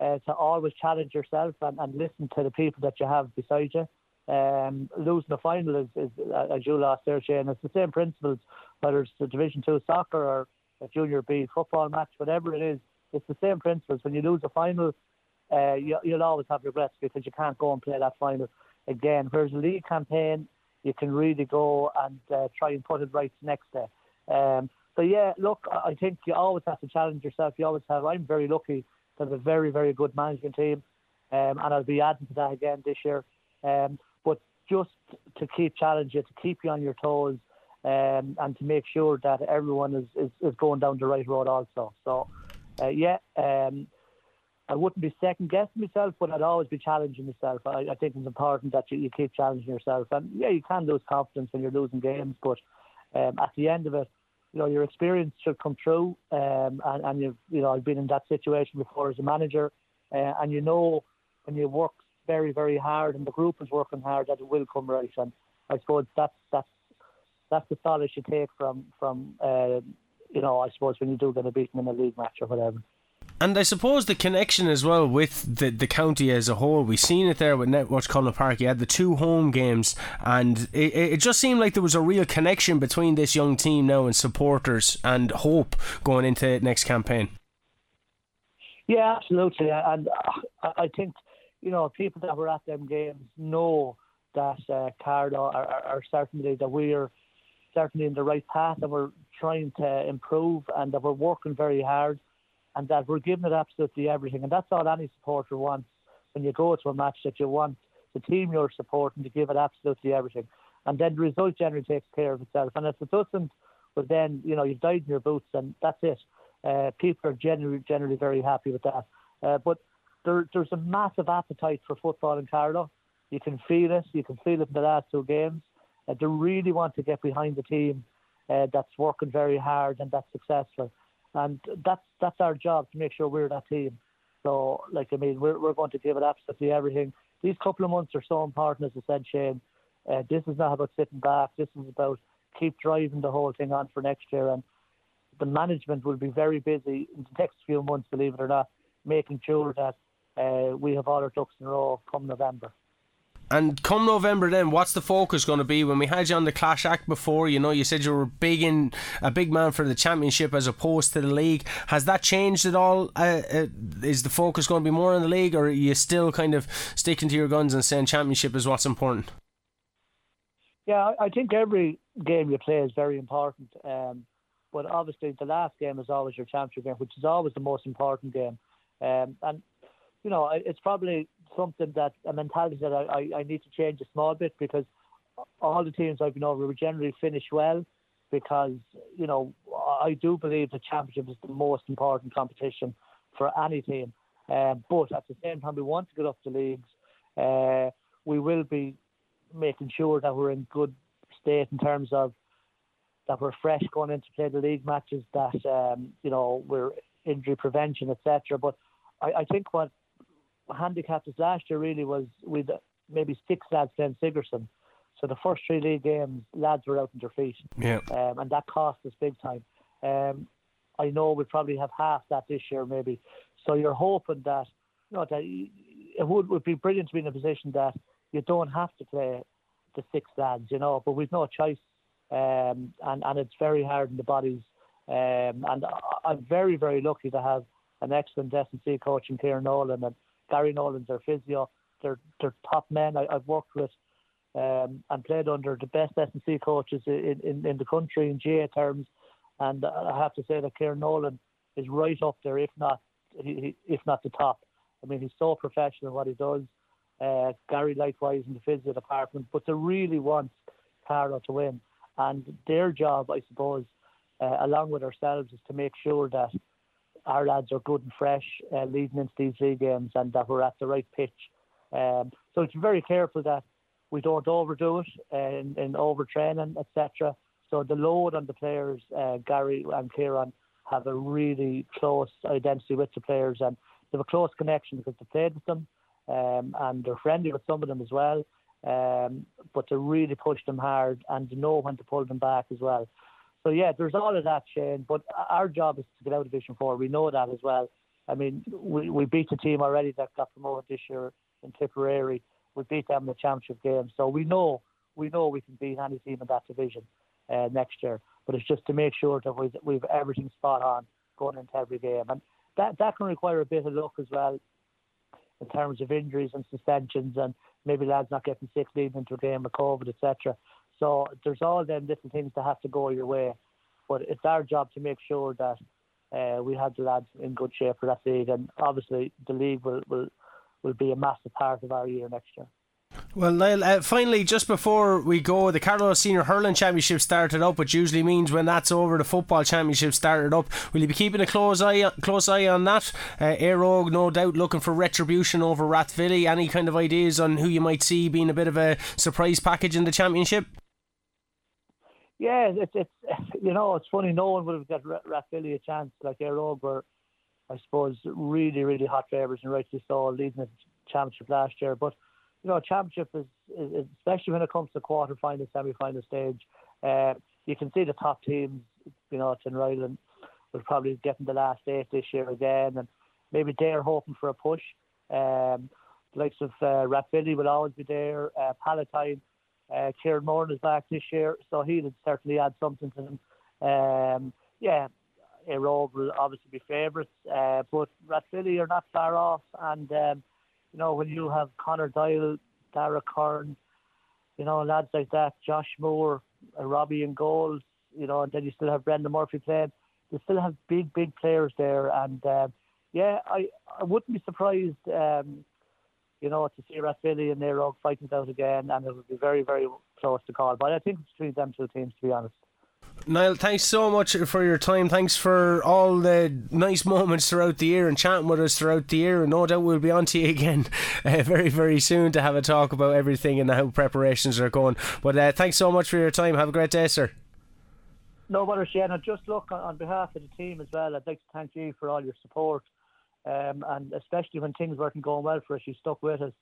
uh, to always challenge yourself and, and listen to the people that you have beside you. Um, losing the final is, is uh, as you lost there, Shane. It's the same principles, whether it's the Division Two soccer or a Junior B football match, whatever it is. It's the same principles. When you lose a final, uh, you, will always have regrets because you can't go and play that final again. Whereas a league campaign, you can really go and uh, try and put it right next day. Um, so yeah, look, I think you always have to challenge yourself. You always have. I'm very lucky have a very, very good management team, um, and I'll be adding to that again this year. Um, but just to keep challenging you, to keep you on your toes, um, and to make sure that everyone is, is, is, going down the right road also. So, uh, yeah, um, I wouldn't be second guessing myself, but I'd always be challenging myself. I, I think it's important that you, you keep challenging yourself. And yeah, you can lose confidence when you're losing games, but um, at the end of it, you know your experience should come through. Um, and, and you've you know I've been in that situation before as a manager, uh, and you know when you work very very hard and the group is working hard that it will come right. And I suppose that's that's that's the solace you take from from uh, you know I suppose when you do get a beaten in a league match or whatever. And I suppose the connection as well with the, the county as a whole, we've seen it there with Netwatch Cullen Park. You had the two home games, and it, it just seemed like there was a real connection between this young team now and supporters and hope going into next campaign. Yeah, absolutely. And I think, you know, people that were at them games know that uh, are, are certainly that we're certainly in the right path and we're trying to improve and that we're working very hard and that we're giving it absolutely everything. And that's all any supporter wants when you go to a match that you want the team you're supporting to give it absolutely everything. And then the result generally takes care of itself. And if it doesn't, well then, you know, you've died in your boots and that's it. Uh, people are generally generally very happy with that. Uh, but there, there's a massive appetite for football in Carlow. You can feel it. You can feel it in the last two games. Uh, they really want to get behind the team uh, that's working very hard and that's successful and that's that's our job to make sure we're that team. So, like I mean, we're we're going to give it absolutely everything. These couple of months are so important, as I said, Shane. Uh, this is not about sitting back. This is about keep driving the whole thing on for next year. And the management will be very busy in the next few months, believe it or not, making sure that uh, we have all our ducks in a row come November. And come November, then what's the focus going to be? When we had you on the Clash Act before, you know, you said you were big in a big man for the championship as opposed to the league. Has that changed at all? Uh, uh, is the focus going to be more on the league, or are you still kind of sticking to your guns and saying championship is what's important? Yeah, I think every game you play is very important. Um, but obviously, the last game is always your championship game, which is always the most important game. Um, and you know, it's probably something that a mentality that I, I, need to change a small bit because all the teams I've been over we generally finish well because you know I do believe the championship is the most important competition for any team. Um, but at the same time, we want to get up the leagues. Uh, we will be making sure that we're in good state in terms of that we're fresh going into play the league matches. That um, you know we're injury prevention, etc. But I, I think what handicapped us last year really was with maybe six lads playing Sigerson. So the first three league games, lads were out on their feet. Yeah. Um, and that cost us big time. Um, I know we probably have half that this year, maybe. So you're hoping that, you know, that it would, would be brilliant to be in a position that you don't have to play the six lads, you know, but we've no choice. Um, and, and it's very hard in the bodies. Um, and I'm very, very lucky to have an excellent S&C coach in Kieran Nolan and Gary Nolan's their physio. They're, they're top men I, have worked with um, and played under the best S&C coaches in, in, in the country in GA terms. And I have to say that Kieran Nolan is right up there, if not if not the top. I mean, he's so professional in what he does. Uh, Gary likewise in the physio department, but they really want Carlow to win. And their job, I suppose, uh, along with ourselves, is to make sure that our lads are good and fresh uh, leading into these league games and that we're at the right pitch. Um, so it's very careful that we don't overdo it and, in overtraining, etc. So the load on the players, uh, Gary and Kieran, have a really close identity with the players and they have a close connection because they played with them um, and they're friendly with some of them as well. Um, but to really push them hard and to know when to pull them back as well. So yeah, there's all of that, Shane. But our job is to get out of Division Four. We know that as well. I mean, we, we beat the team already that got promoted this year in Tipperary. We beat them in the championship game, so we know we know we can beat any team in that division uh, next year. But it's just to make sure that we've, we've everything spot on going into every game, and that that can require a bit of luck as well in terms of injuries and suspensions, and maybe lads not getting sick leading into a game with COVID, etc. So there's all them little things that have to go your way. But it's our job to make sure that uh, we have the lads in good shape for that league. And obviously, the league will, will, will be a massive part of our year next year. Well, Niall, uh, finally, just before we go, the Carlow Senior Hurling Championship started up, which usually means when that's over, the Football Championship started up. Will you be keeping a close eye, close eye on that? Uh, Éire Óg, no doubt, looking for retribution over Rathvilly. Any kind of ideas on who you might see being a bit of a surprise package in the championship? Yeah, it's it's you know it's funny. No one would have got Rathvilly a chance like Óg were, I suppose, really really hot favourites and rightly so, leading the championship last year, but you know, championship is, is, especially when it comes to quarter final, semi final stage. Uh, you can see the top teams, you know, Tinryland will probably get in the last eight this year again, and maybe they're hoping for a push. Um, the likes of uh, will always be there. Uh, Palatine, uh, Kieran Moore is back this year, so he would certainly add something to them. Um, yeah, Óg will obviously be favourites, uh, but Rathvilly are not far off, and um, you know, when you have Connor Doyle, Dara Kern, you know, lads like that, Josh Moore, uh, Robbie and goals, you know, and then you still have Brendan Murphy playing. You still have big, big players there, and uh, yeah, I I wouldn't be surprised, um, you know, to see Rathvilly and Óg fighting it out again, and it would be very, very close to call. But I think it's between them two teams, to be honest. Niall, thanks so much for your time. Thanks for all the nice moments throughout the year and chatting with us throughout the year. And no doubt we'll be on to you again uh, very, very soon to have a talk about everything and how preparations are going. But uh, thanks so much for your time. Have a great day, sir. No bother, Shane. just look on, on behalf of the team as well. I'd like to thank you for all your support, um, and especially when things weren't going well for us, you stuck with us,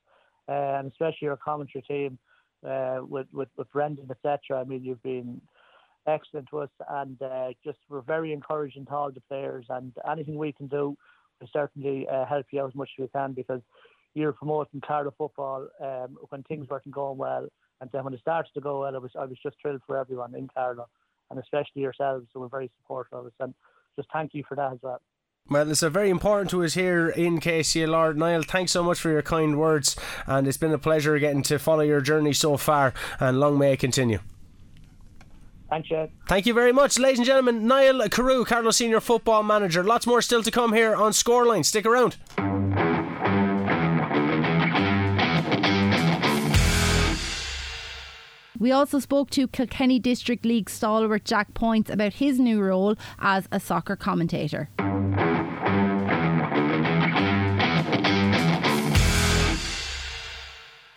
and especially your commentary team uh, with, with with Brendan, etc. I mean, you've been excellent to us, and uh, just we're very encouraging to all the players. And anything we can do, we certainly uh, help you out as much as we can because you're promoting Carlow football um, when things weren't going well, and then when it started to go well, I was I was just thrilled for everyone in Carlow, and especially yourselves. So we're very supportive of us, and just thank you for that as well. Well, it's very important to us here in KCLR. Niall, thanks so much for your kind words, and it's been a pleasure getting to follow your journey so far, and long may it continue. Thanks, Ed. Thank you very much, ladies and gentlemen. Niall Carew, Carlow Senior Football Manager. Lots more still to come here on Scoreline. Stick around. We also spoke to Kilkenny District League stalwart Jack Points about his new role as a soccer commentator.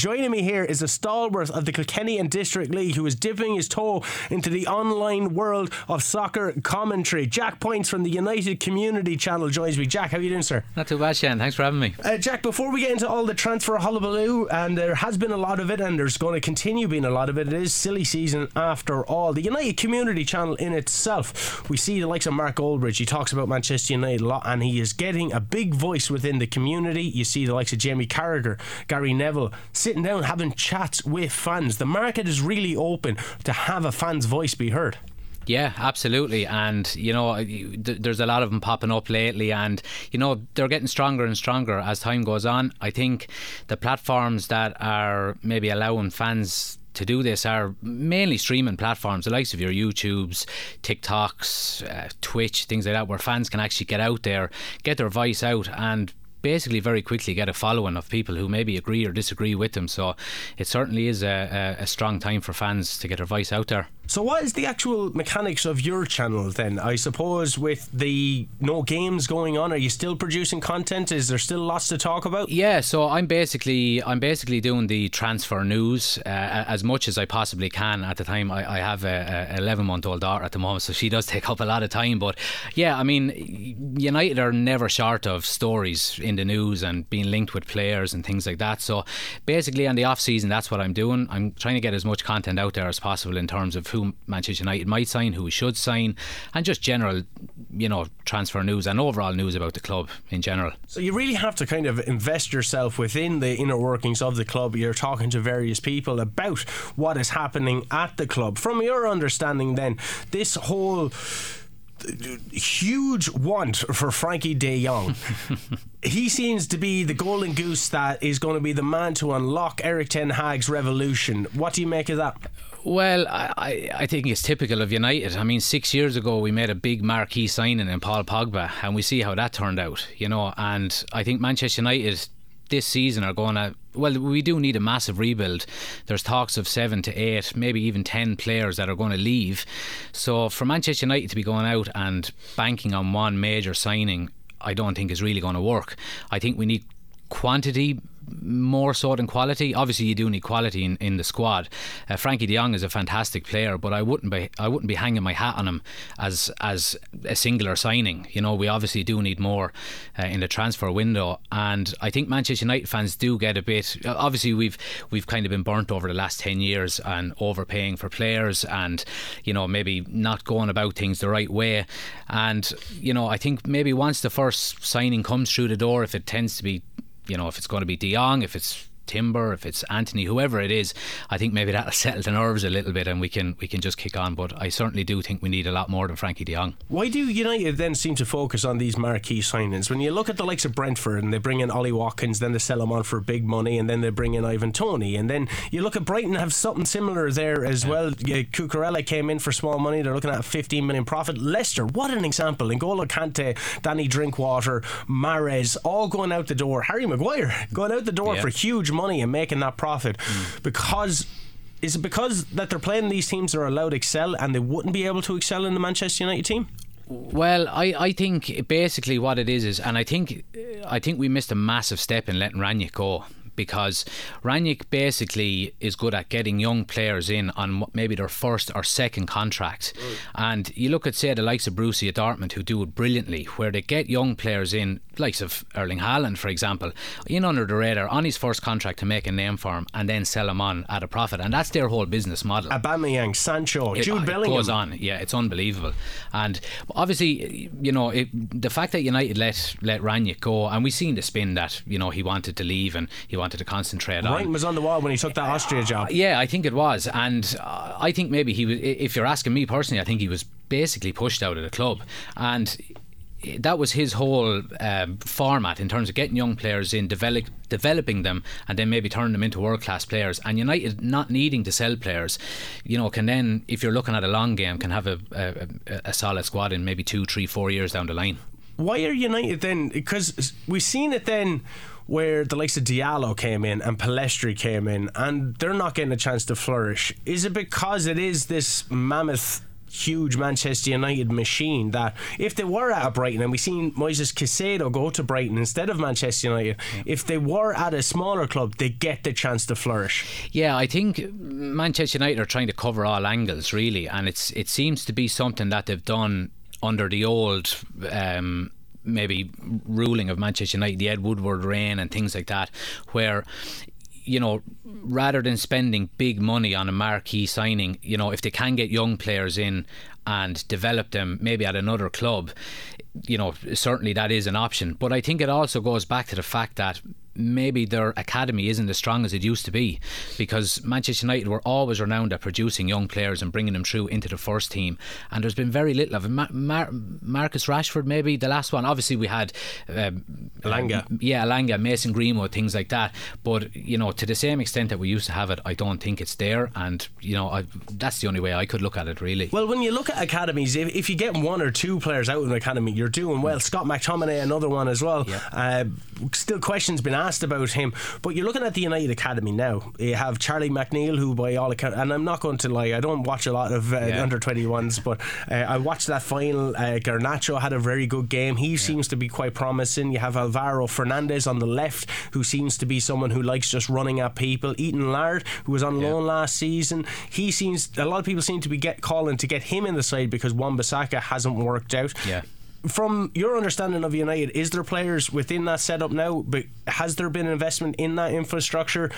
Joining me here is a stalwart of the Kilkenny and District League who is dipping his toe into the online world of soccer commentary. Jack Points from the United Community Channel joins me. Jack, how are you doing, sir? Not too bad, Shane. Thanks for having me. Uh, Jack, before we get into all the transfer hullabaloo, and there has been a lot of it, and there's going to continue being a lot of it, it is silly season after all. The United Community Channel in itself, we see the likes of Mark Goldbridge. He talks about Manchester United a lot, and he is getting a big voice within the community. You see the likes of Jamie Carragher, Gary Neville, sitting down having chats with fans. The market is really open to have a fan's voice be heard. Yeah, absolutely. And, you know, there's a lot of them popping up lately, and, you know, they're getting stronger and stronger as time goes on. I think the platforms that are maybe allowing fans to do this are mainly streaming platforms, the likes of your YouTubes, TikToks, uh, Twitch, things like that, where fans can actually get out there, get their voice out, and basically very quickly get a following of people who maybe agree or disagree with them. So it certainly is a, a, a strong time for fans to get their voice out there. So, what is the actual mechanics of your channel then? I suppose with the no games going on, are you still producing content? Is there still lots to talk about? Yeah, so I'm basically I'm basically doing the transfer news uh, as much as I possibly can. At the time, I, I have a, a 11 month old daughter at the moment, so she does take up a lot of time. But yeah, I mean, United are never short of stories in the news and being linked with players and things like that. So basically, on the off season, that's what I'm doing. I'm trying to get as much content out there as possible in terms of who who Manchester United might sign, who we should sign, and just general, you know, transfer news and overall news about the club in general. So you really have to kind of invest yourself within the inner workings of the club. You're talking to various people about what is happening at the club. From your understanding, then, this whole huge want for Frenkie de Jong. he seems to be the golden goose that is going to be the man to unlock Erik Ten Hag's revolution. What do you make of that? Well, I, I think it's typical of United. I mean, six years ago we made a big marquee signing in Paul Pogba, and we see how that turned out, you know. And I think Manchester United this season are going to well, we do need a massive rebuild. There's talks of seven to eight, maybe even ten players that are going to leave. So for Manchester United to be going out and banking on one major signing, I don't think is really going to work. I think we need quantity more so than quality. Obviously, you do need quality in, in the squad. Uh, Frenkie De Jong is a fantastic player, but I wouldn't be I wouldn't be hanging my hat on him as as a singular signing. You know, we obviously do need more uh, in the transfer window, and I think Manchester United fans do get a bit. Obviously, we've we've kind of been burnt over the last ten years and overpaying for players, and you know maybe not going about things the right way, and you know I think maybe once the first signing comes through the door, if it tends to be you know, if it's going to be De Jong, if it's Timber, if it's Antony, whoever it is, I think maybe that'll settle the nerves a little bit, and we can we can just kick on. But I certainly do think we need a lot more than Frenkie De Jong. Why do United then seem to focus on these marquee signings? When you look at the likes of Brentford and they bring in Ollie Watkins, then they sell him on for big money, and then they bring in Ivan Toney, and then you look at Brighton have something similar there as yeah. well. Cucurella came in for small money; they're looking at a 15 million profit. Leicester, what an example! N'Golo Kante, Danny Drinkwater, Mahrez, all going out the door. Harry Maguire going out the door yeah. for huge money and making that profit mm. because is it because that they're playing these teams that are allowed to excel and they wouldn't be able to excel in the Manchester United team? Well, I, I think basically what it is is, and I think I think we missed a massive step in letting Rangnick go because Rangnick basically is good at getting young players in on maybe their first or second contract. Mm. And you look at, say, the likes of Brucey at Dortmund who do it brilliantly, where they get young players in, likes of Erling Haaland, for example, in under the radar on his first contract to make a name for him and then sell him on at a profit. And that's their whole business model. Aubameyang, Sancho, it, Jude Bellingham. goes on. Yeah, it's unbelievable. And obviously, you know, it, the fact that United let, let Rangnick go, and we've seen the spin that, you know, he wanted to leave and he wanted to concentrate on. Writing was on the wall when he took that Austria job. Uh, yeah, I think it was, and uh, I think maybe he was. If you're asking me personally, I think he was basically pushed out of the club, and that was his whole um, format in terms of getting young players in, develop, developing them, and then maybe turning them into world class players. And United not needing to sell players, you know, can then, if you're looking at a long game, can have a, a, a solid squad in maybe two, three, four years down the line. Why are United then? Because we've seen it then where the likes of Diallo came in and Pellistri came in, and they're not getting a chance to flourish. Is it because it is this mammoth? huge Manchester United machine that if they were at Brighton and we've seen Moises Caicedo go to Brighton instead of Manchester United, yeah. if they were at a smaller club, they get the chance to flourish. Yeah, I think Manchester United are trying to cover all angles really, and it's it seems to be something that they've done under the old. Um, maybe ruling of Manchester United, the Ed Woodward reign and things like that, where you know, rather than spending big money on a marquee signing, you know, if they can get young players in and develop them maybe at another club, you know, certainly that is an option. But I think it also goes back to the fact that maybe their academy isn't as strong as it used to be because Manchester United were always renowned at producing young players and bringing them through into the first team. And there's been very little of it. Mar- Mar- Marcus Rashford maybe the last one. Obviously we had um, Elanga um, yeah Elanga Mason Greenwood things like that. But you know to the same extent that we used to have it I don't think it's there. And you know I, that's the only way I could look at it really. Well when you look at academies if, if you get one or two players out of an academy you're doing well. Scott McTominay another one as well. Yeah. uh, still questions been asked about him. But you're looking at the United Academy now. You have Charlie McNeill, who by all accounts, and I'm not going to lie, I don't watch a lot of uh, yeah. under 21s, but uh, I watched that final. Uh, Garnacho had a very good game. He yeah. seems to be quite promising. You have Alvaro Fernandez on the left, who seems to be someone who likes just running at people. Ethan Laird, who was on yeah. loan last season, he seems a lot of people seem to be get calling to get him in the side because Wan-Bissaka hasn't worked out. Yeah from your understanding of United, is there players within that setup now? But has there been investment in that infrastructure,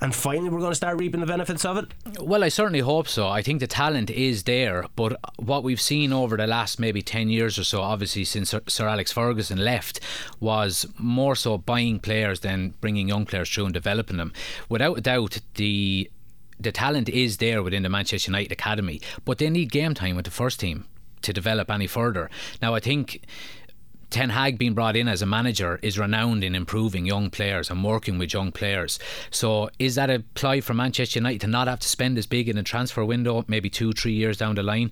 and finally we're going to start reaping the benefits of it? Well, I certainly hope so. I think the talent is there, but what we've seen over the last maybe ten years or so, obviously since Sir Alex Ferguson left, was more so buying players than bringing young players through and developing them. Without a doubt, the the talent is there within the Manchester United academy, but they need game time with the first team to develop any further. Now, I think. Ten Hag being brought in as a manager is renowned in improving young players and working with young players. So, is that a ply for Manchester United to not have to spend as big in a transfer window, maybe two, three years down the line?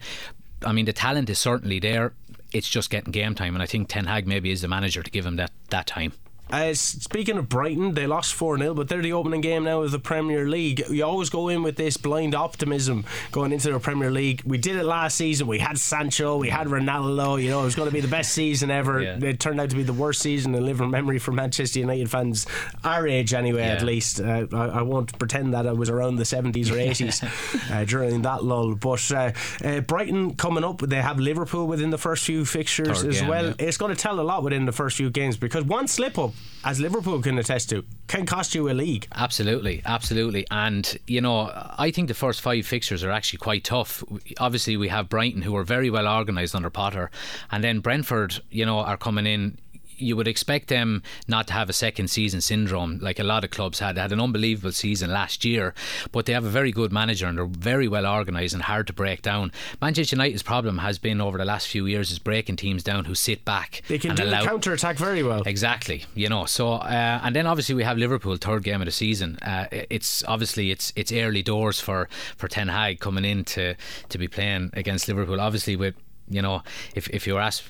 I mean, the talent is certainly there. It's just getting game time, and I think Ten Hag maybe is the manager to give him that, that time. Uh, speaking of Brighton, they lost 4 0, but they're the opening game now of the Premier League. You always go in with this blind optimism going into the Premier League. We did it last season. We had Sancho, we had Ronaldo. You know, it was going to be the best season ever. Yeah. It turned out to be the worst season in living memory for Manchester United fans, our age anyway, yeah. at least. Uh, I, I, won't pretend that I was around the 70s or 80s uh, during that lull. But uh, uh, Brighton coming up, they have Liverpool within the first few fixtures Third as game, well. Yeah. It's going to tell a lot within the first few games because one slip up as Liverpool can attest to, can cost you a league. Absolutely, absolutely. And, you know, I think the first five fixtures are actually quite tough. Obviously, we have Brighton, who are very well organised under Potter, and then Brentford, you know, are coming in you would expect them not to have a second season syndrome like a lot of clubs had. They had an unbelievable season last year, but they have a very good manager and they're very well organised and hard to break down. Manchester United's problem has been over the last few years is breaking teams down who sit back. They can do allow, the counter attack very well. Exactly, you know. So uh, and then obviously we have Liverpool third game of the season. Uh, it's obviously it's it's early doors for for Ten Hag coming in to to be playing against Liverpool. Obviously with you know if if you were asked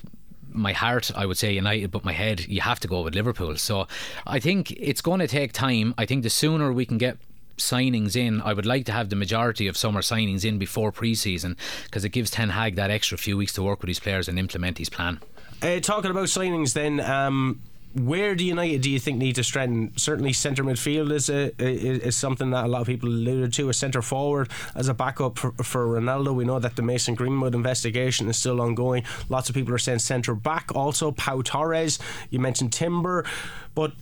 my heart, I would say United, but my head, you have to go with Liverpool. So I think it's going to take time. I think the sooner we can get signings in. I would like to have the majority of summer signings in before pre-season because it gives Ten Hag that extra few weeks to work with his players and implement his plan. Uh, talking about signings, then um, where do United do you think need to strengthen? Certainly, centre midfield is a, is, is something that a lot of people alluded to. A centre forward as a backup for, for Ronaldo. We know that the Mason Greenwood investigation is still ongoing. Lots of people are saying centre back. Also, Pau Torres. You mentioned Timber, but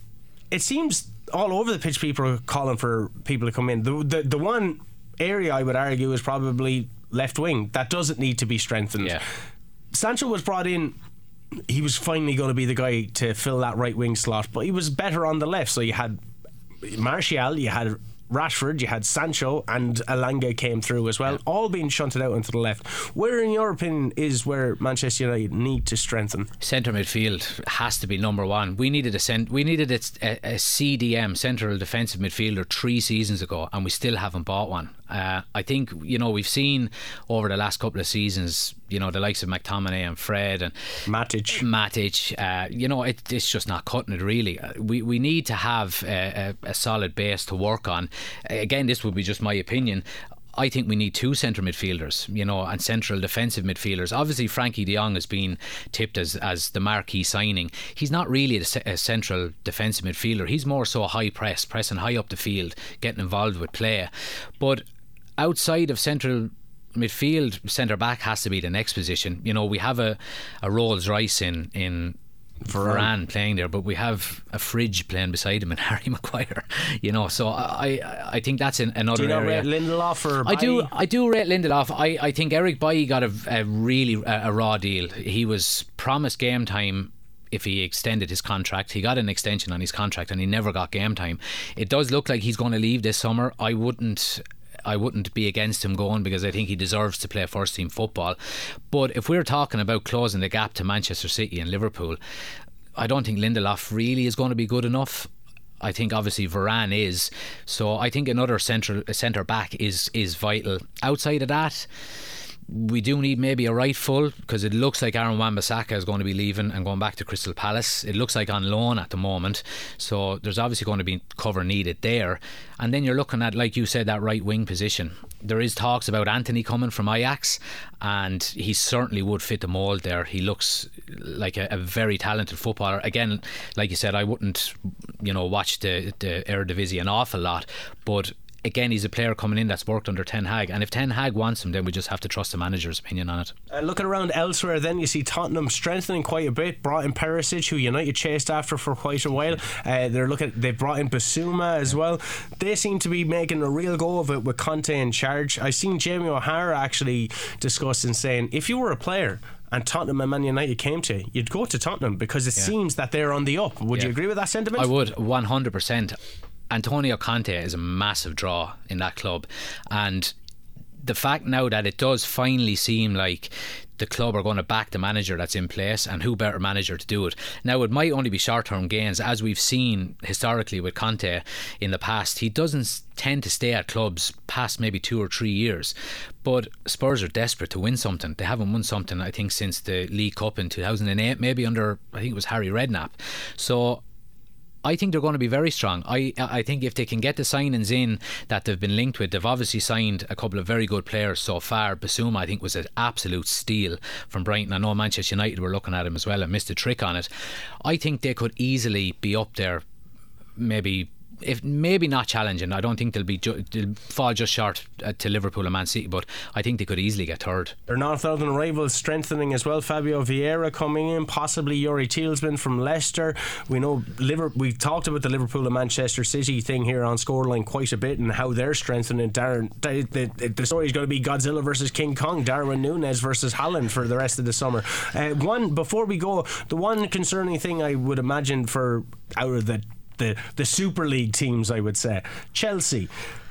it seems all over the pitch people are calling for people to come in. The the, the one area I would argue is probably left wing that doesn't need to be strengthened. Yeah. Sancho was brought in he was finally going to be the guy to fill that right wing slot, but he was better on the left. So you had Martial, you had Rashford, you had Sancho, and Elanga came through as well, yeah. all being shunted out into the left. Where, in your opinion, is where Manchester United need to strengthen? Centre midfield has to be number one. We needed a cent- we needed a, a, a CDM, central defensive midfielder, three seasons ago, and we still haven't bought one. Uh, I think you know we've seen over the last couple of seasons, you know the likes of McTominay and Fred and Matic. Matic, uh, you know it, it's just not cutting it really. Uh, we we need to have a, a, a solid base to work on. Again, this would be just my opinion. I think we need two centre midfielders, you know, and central defensive midfielders. Obviously, Frenkie de Jong has been tipped as, as the marquee signing. He's not really a, central defensive midfielder. He's more so a high press, pressing high up the field, getting involved with play. But outside of central midfield, centre back has to be the next position. You know, we have a, a Rolls Royce in in Varane. Playing there, but we have a fridge playing beside him and Harry Maguire. You know, so I I think that's an, another do you area. Rate Lindelof or I do I do rate Lindelof. I, I think Eric Bailly got a, a really a, a raw deal. He was promised game time if he extended his contract. He got an extension on his contract and he never got game time. It does look like he's going to leave this summer. I wouldn't I wouldn't be against him going because I think he deserves to play first team football. But if we're talking about closing the gap to Manchester City and Liverpool, I don't think Lindelof really is going to be good enough. I think obviously Varane is. So I think another central centre back is is vital. Outside of that, we do need maybe a right full because it looks like Aaron Wan-Bissaka is going to be leaving and going back to Crystal Palace. It looks like on loan at the moment, so there's obviously going to be cover needed there. And then you're looking at, like you said, that right wing position. There is talks about Antony coming from Ajax, and he certainly would fit the mould there. He looks like a, a very talented footballer. Again, like you said, I wouldn't, you know, watch the the Eredivisie an awful lot, but again, he's a player coming in that's worked under Ten Hag, and if Ten Hag wants him, then we just have to trust the manager's opinion on it. Uh, looking around elsewhere, then you see Tottenham strengthening quite a bit. Brought in Perisic, who United chased after for quite a while. Uh, they're looking. They brought in Bissouma as well. They seem to be making a real go of it with Conte in charge. I've seen Jamie O'Hara actually discussing saying, if you were a player and Tottenham and Man United came to, you'd go to Tottenham because it yeah. seems that they're on the up. Would yeah. you agree with that sentiment? I would, 100%. Antonio Conte is a massive draw in that club, and the fact now that it does finally seem like the club are going to back the manager that's in place, and who better manager to do it? Now, it might only be short term gains, as we've seen historically with Conte in the past. He doesn't tend to stay at clubs past maybe two or three years, but Spurs are desperate to win something. They haven't won something, I think, since the League Cup in 2008, maybe under, I think it was Harry Redknapp. So I think they're going to be very strong. I I think if they can get the signings in that they've been linked with, they've obviously signed a couple of very good players so far. Bissouma, I think, was an absolute steal from Brighton. I know Manchester United were looking at him as well and missed a trick on it. I think they could easily be up there, maybe if maybe not challenging, I don't think they'll be ju- they'll fall just short uh, to Liverpool and Man City, but I think they could easily get third. Their North Southern rivals strengthening as well. Fabio Vieira coming in, possibly Youri Tielemans from Leicester. We know Liverpool. We've talked about the Liverpool and Manchester City thing here on Scoreline quite a bit and how they're strengthening. Darren, the, the, the story is going to be Godzilla versus King Kong, Darwin Nunez versus Haaland for the rest of the summer. Uh, one before we go, the one concerning thing I would imagine for out of the the, the Super League teams, I would say. Chelsea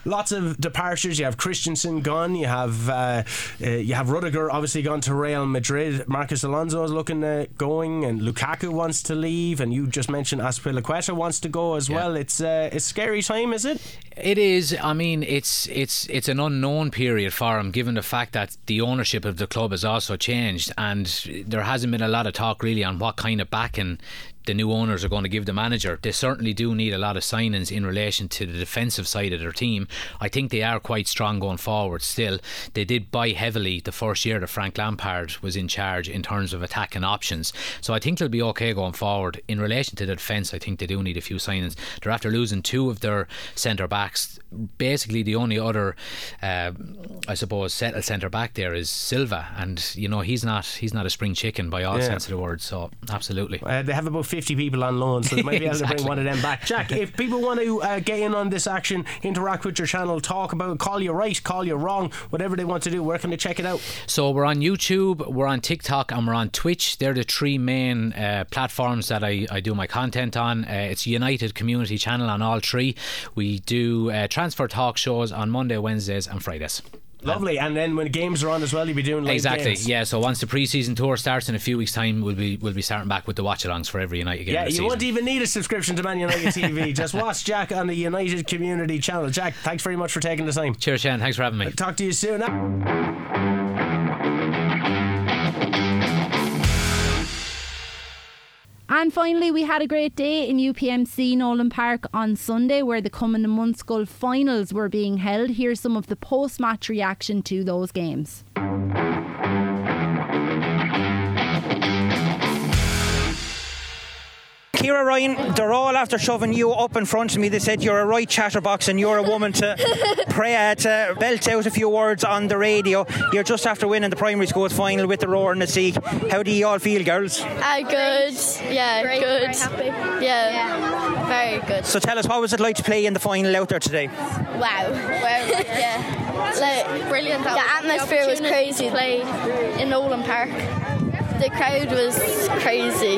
lots of departures. You have Christensen gone. You have uh, uh, you have Rudiger obviously gone to Real Madrid. Marcos Alonso is looking at going, and Lukaku wants to leave. And you just mentioned Azpilicueta wants to go as yeah. well. It's uh, it's scary time, is it? It is. I mean, it's it's it's an unknown period for him, given the fact that the ownership of the club has also changed, and there hasn't been a lot of talk really on what kind of backing the new owners are going to give the manager. They certainly do need a lot of signings in relation to the defensive side of their team. I think they are quite strong going forward still. They did buy heavily the first year that Frank Lampard was in charge in terms of attacking options. So I think they'll be okay going forward. In relation to the defence, I think they do need a few signings. They're after losing two of their centre backs. Basically, the only other, uh, I suppose, settled centre back there is Silva, and you know he's not he's not a spring chicken by all yeah. sense of the word. So absolutely, uh, they have about 50 people on loan, so they might be able exactly. to bring one of them back. Jack, if people want to uh, get in on this action, interact with your channel, talk about, call you right, call you wrong, whatever they want to do, where can they check it out? So we're on YouTube, we're on TikTok, and we're on Twitch. They're the three main uh, platforms that I, I do my content on. Uh, it's United Community Channel on all three. We do uh, transfer talk shows on Monday, Wednesdays, and Fridays. Lovely. And then when games are on as well, you'll be doing live exactly. Games. Yeah. So once the pre-season tour starts in a few weeks' time, we'll be we'll be starting back with the watch-alongs for every United game. Yeah, you season. won't even need a subscription to Man United TV. Just watch Jack on the United Community Channel. Jack, thanks very much for taking the time. Cheers, Shane. Thanks for having me. I'll talk to you soon. And finally, we had a great day in UPMC Nolan Park on Sunday where the Cumann na mBunscol finals were being held. Here's some of the post match reaction to those games. Kira Ryan, they're all after shoving you up in front of me. They said you're a right chatterbox and you're a woman to pray uh, to belt out a few words on the radio. You're just after winning the primary schools final with the Roar and the Sea. How do you all feel, girls? Uh, good. Yeah, Great. good. Very happy. Yeah. yeah. Very good. So tell us, what was it like to play in the final out there today? Wow. wow. yeah. Like, brilliant. The atmosphere was crazy. To play in Nolan Park the crowd was crazy.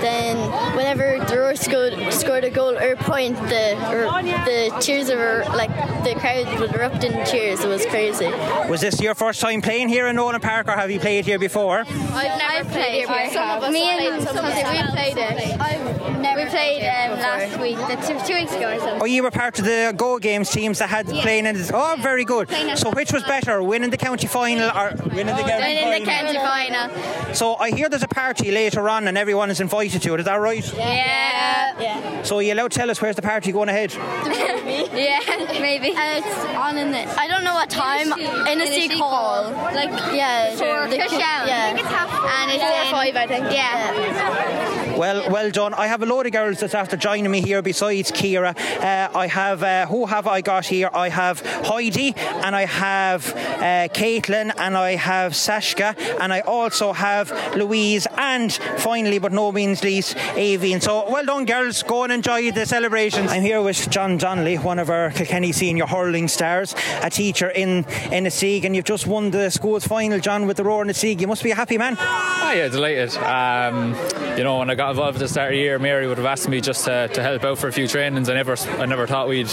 Then whenever Rower scored, scored a goal or a point, the or the cheers were like the crowd would erupt in cheers. It was crazy. Was this your first time playing here in Nolan Park, or have you played here before? I've never played, here before. Me and we played it. I've never we played um, last week, two, two, weeks ago or so. Oh, you were part of the Go Games teams that had yeah. playing in. This. Oh, very good. So which was better, winning the county final or winning the county winning final? Winning the county final. So I hear there's a party later on and everyone is invited to it. Is that right? Yeah. yeah. So you allowed to tell us where's the party going ahead? yeah, maybe. Uh, it's on in the. I don't know what time. In a Sea Hall. Like yeah. Four. The, yeah. I think it's half. And it's four five, I think. Yeah. Well, well done. I have a load of girls that's after joining me here besides Kira. Uh, I have uh, who have I got here? I have Heidi and I have uh, Caitlin and I have Sashka and I also have Louise and finally, but no means least, Avian. So well done, girls. Go and enjoy the celebrations. I'm here with John Donnelly, one of our Kilkenny senior hurling stars, a teacher in Inistioge, and you've just won the school's final, John, with the Rower Inistioge. You must be a happy man. Oh, yeah, delighted. Um, you know, when I got involved at the start of the year, Mary would have asked me just to, to help out for a few trainings. I never, I never thought we'd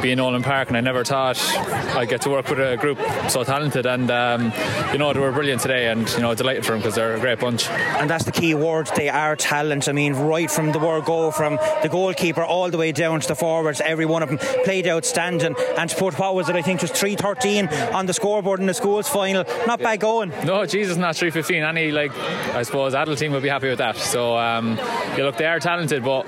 be in Nolan Park, and I never thought I'd get to work with a group so talented. And um, you know, they were brilliant today, and you know, delighted for them because they're a great bunch. And that's the key word. They are talent. I mean, right from the word go, from the goalkeeper all the way down to the forwards, every one of them played outstanding. And to put what was it? I think just three thirteen on the scoreboard in the schools final. Not bad going. No, Jesus, not three fifteen. Any like, I suppose adult team would be happy with that. So So um, yeah, look, they are talented, but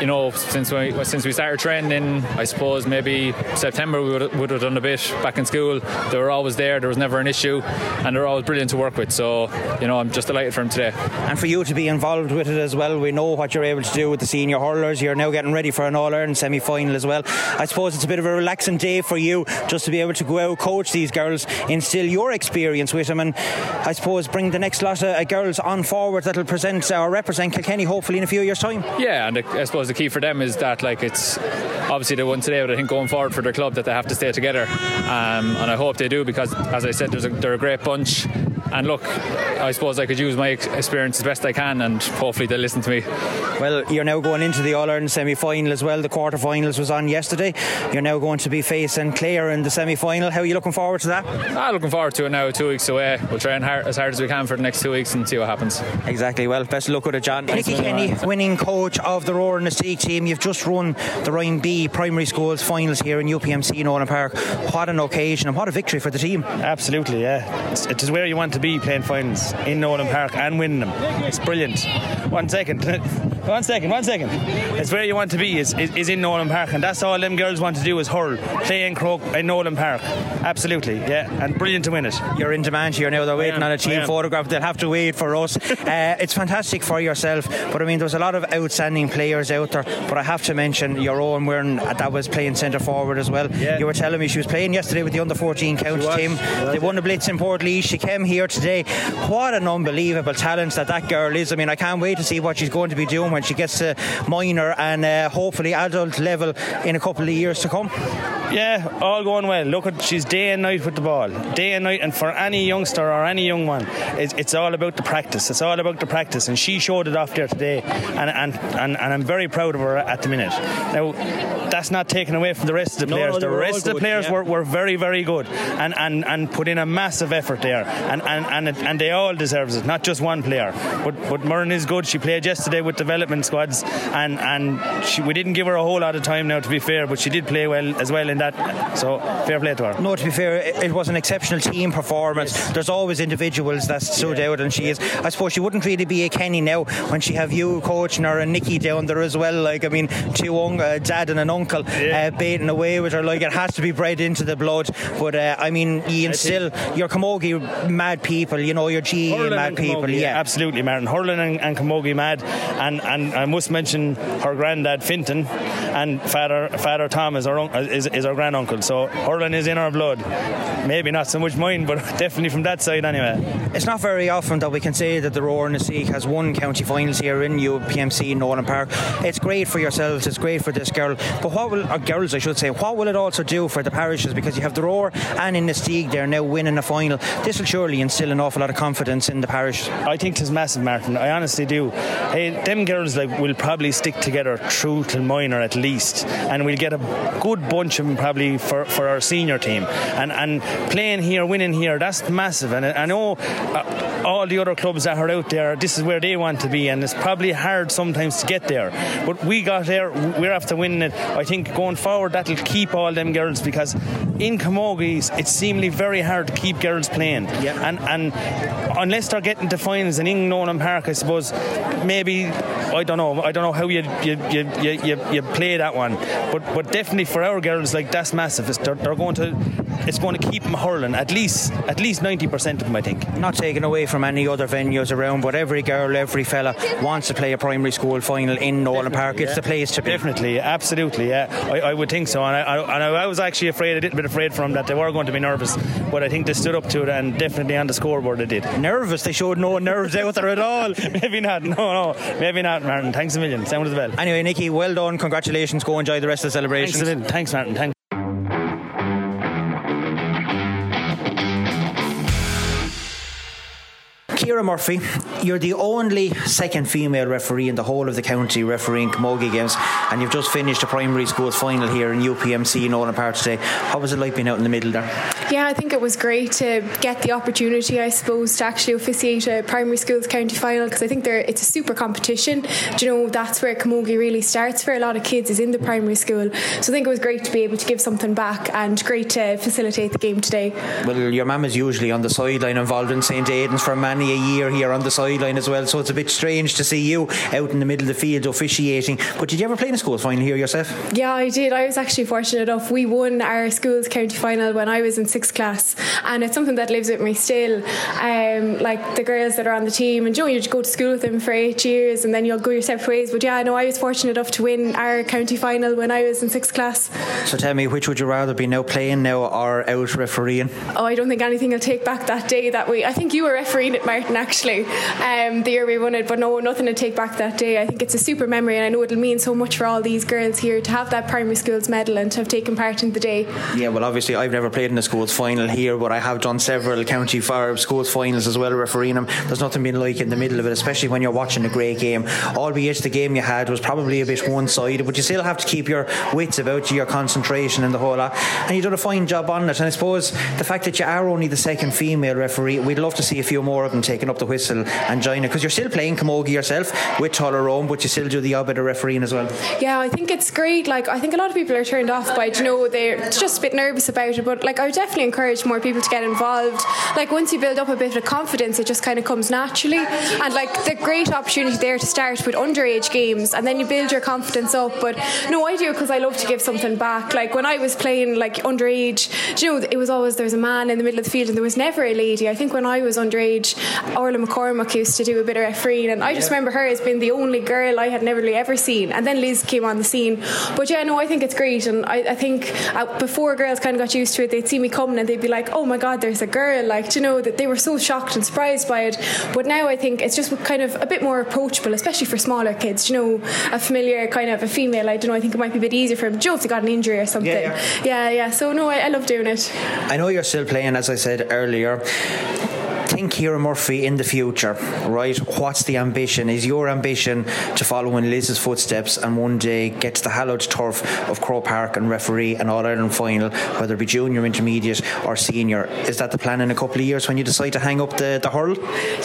you know, since we since we started training in, I suppose maybe September we would, would have done a bit back in school. They were always there. There was never an issue, and they're always brilliant to work with. So you know, I'm just delighted for them today. And for you to be involved with it as well, we know what you're able to do with the senior hurlers. You're now getting ready for an All Ireland semi final as well. I suppose it's a bit of a relaxing day for you just to be able to go out, coach these girls, instill your experience with them, and I suppose bring the next lot of girls on forward that'll present or represent Kilkenny hopefully in a few years' time. Yeah, and I suppose the key for them is that like it's obviously they won today, but I think going forward for their club that they have to stay together, um, and I hope they do because as I said, a, they're a great bunch. And look, I suppose I could use my experience as best I can, and hopefully they'll listen to me. Well, you're now going into the All Ireland semi final as well. The quarter finals was on yesterday. You're now going to be facing Clare in the semi final. How are you looking forward to that? I'm ah, looking forward to it now, two weeks away. We'll try and hard, as hard as we can for the next two weeks and see what happens. Exactly. Well, best of luck with it, John. Nicky Kenny, winning coach of the Rower Inistioge team. You've just run the Ryan B primary schools finals here in UPMC in Nolan Park. What an occasion and what a victory for the team. Absolutely, yeah. It's, it is where you want to be playing finals in Nolan Park and winning them. It's brilliant. One second. One second, one second. It's where you want to be, is, is, is, in Nolan Park, and that's all them girls want to do is hurl, play in Croke in Nolan Park. Absolutely, yeah, and brilliant to win it. You're in demand here now, they're waiting on a team photograph, they'll have to wait for us. uh, it's fantastic for yourself, but I mean, there's a lot of outstanding players out there, but I have to mention your own Wearing that was playing centre forward as well. Yeah. You were telling me she was playing yesterday with the under 14 county team. They won the Blitz in Portlaoise. She came here today. What an unbelievable talent that that girl is. I mean, I can't wait to see what she's going to be doing when she gets to minor and uh, hopefully adult level in a couple of years to come. Yeah, all going well. Look at she's day and night with the ball, day and night. And for any youngster or any young one, it's, it's all about the practice. It's all about the practice, and she showed it off there today. And and, and, and I'm very proud of her at the minute. Now, that's not taken away from the rest of the players. No, no, the rest of the players yeah. were, were very very good and, and, and put in a massive effort there, and and and, it, and they all deserve it, not just one player. But but Murren is good. She played yesterday with development squads, and and she, we didn't give her a whole lot of time now to be fair, but she did play well as well in that. So fair play to her. No, to be fair, it was an exceptional team performance. Yes. There's always individuals that stood yeah. out, and she is. I suppose she wouldn't really be a Kenny now when she have you coaching her and Nikki down there as well. Like I mean, two un- uh, dad and an uncle yeah. uh, baiting away with her. Like it has to be bred into the blood. But uh, I mean, you instill your Camogie mad people. You know, your GAA mad people. Camogie, yeah. absolutely, Martin. Hurling and, and Camogie mad, and and I must mention her granddad Fintan and Father Father Tom is our is, is our grand uncle. So hurling is in our blood. Maybe not so much mine, but definitely from that side anyway. It's not very often that we can say that the Rower Inistioge has won county finals here in UPMC Nolan Park. It's great for yourselves. It's great for this girl. But what will, or girls, I should say, what will it also do for the parishes? Because you have the Rower and Inistioge, they're now winning a final. This will surely instill an awful lot of confidence in the parish. I think it's massive, Martin. I honestly do. Hey, them girls like will probably stick together through till minor at least, and we'll get a good bunch of them probably for, for our senior team. And and playing here, winning here, that's massive. And I know. Uh, all the other clubs that are out there, this is where they want to be, and it's probably hard sometimes to get there. But we got there, we're after winning it. I think going forward, that'll keep all them girls because in Camogie, it's seemingly very hard to keep girls playing. Yeah. And and unless they're getting to finals in England Park, I suppose maybe I don't know. I don't know how you you, you, you, you play that one, but but definitely for our girls, like that's massive. It's, they're, they're going to it's going to keep them hurling at least at least ninety percent of them. I think. Not taken away from any other venues around, but every girl, every fella wants to play a primary school final in Nolan Park. It's yeah. the place to be. Definitely, absolutely, yeah. I, I would think so, and I, I, and I was actually afraid, a little bit afraid for them that they were going to be nervous, but I think they stood up to it, and definitely on the scoreboard they did. Nervous? They showed no nerves out there at all. maybe not. No, no, maybe not, Martin. Thanks a million. Sound as well. Anyway, Nikki, well done. Congratulations. Go enjoy the rest of the celebration. Thanks. Thanks, Martin. Thanks. Kira Murphy, you're the only second female referee in the whole of the county refereeing camogie games, and you've just finished a primary schools final here in UPMC in Nolan Park today. How was it like being out in the middle there? Yeah, I think it was great to get the opportunity, I suppose, to actually officiate a primary schools county final because I think it's a super competition. Do you know that's where Camogie really starts for a lot of kids is in the primary school. So I think it was great to be able to give something back and great to facilitate the game today. Well, your mum is usually on the sideline involved in St Aidan's for many a year here on the sideline as well. So it's a bit strange to see you out in the middle of the field officiating. But did you ever play in a school final here yourself? Yeah, I did. I was actually fortunate enough. We won our school's county final when I was in sixth class, and it's something that lives with me still. Um, like the girls that are on the team, and Joe, you go to school with them for eight years, and then you'll go your separate ways. But yeah, no, I was fortunate enough to win our county final when I was in sixth class. So tell me, which would you rather be now playing now or out refereeing? Oh, I don't think anything will take back that day that we. I think you were refereeing it, Martin, actually, um, the year we won it. But no, nothing to take back that day. I think it's a super memory, and I know it'll mean so much for all these girls here to have that primary schools medal and to have taken part in the day. Yeah, well, obviously, I've never played in a schools final here, but I have done several county fire schools finals as well, refereeing them. There's nothing being like in the middle of it, especially when you're watching a great game. Albeit the game you had was probably a bit one sided, but you still have to keep your wits about you, your concentration and the whole lot. And you've done a fine job on it. And I suppose the fact that you are only the second female referee, we'd love to see a few more of them taking up the whistle and joining because you're still playing camogie yourself with Tullaroan, but you still do the bit of refereeing as well. Yeah, I think it's great. Like I think a lot of people are turned off by, it. you know, they're just a bit nervous about it. But like I would definitely encourage more people to get involved. Like once you build up a bit of confidence, it just kind of comes naturally. And like the great opportunity there to start with underage games, and then you build your confidence up. But no, I do because I love to give something back. Like when I was playing like underage, you know, it was always there was a man in the middle of the field, and there was never a lady. I think when I was underage, Orla McCormack used to do a bit of refereeing, and I just remember her as being the only girl I had never really ever seen. And then Liz came on the scene. But yeah, no, I think it's great, and I, I think uh, before girls kind of got used to it, they'd see me coming and they'd be like, "Oh my God, there's a girl!" Like, you know, that they were so shocked and surprised by it. But now I think it's just kind of a bit more approachable, especially for smaller kids. You know, a familiar kind of a female. I don't know. I think it might be a bit easier for them. Joe, if they got an injury or something. Yeah, yeah. yeah, yeah. So no, I, I love doing it. I know you're still playing, as I said earlier think Kira Murphy in the future, right? What's the ambition? Is your ambition to follow in Liz's footsteps and one day get to the hallowed turf of Croke Park and referee an All Ireland final, whether it be junior, intermediate, or senior? Is that the plan in a couple of years when you decide to hang up the, the hurl?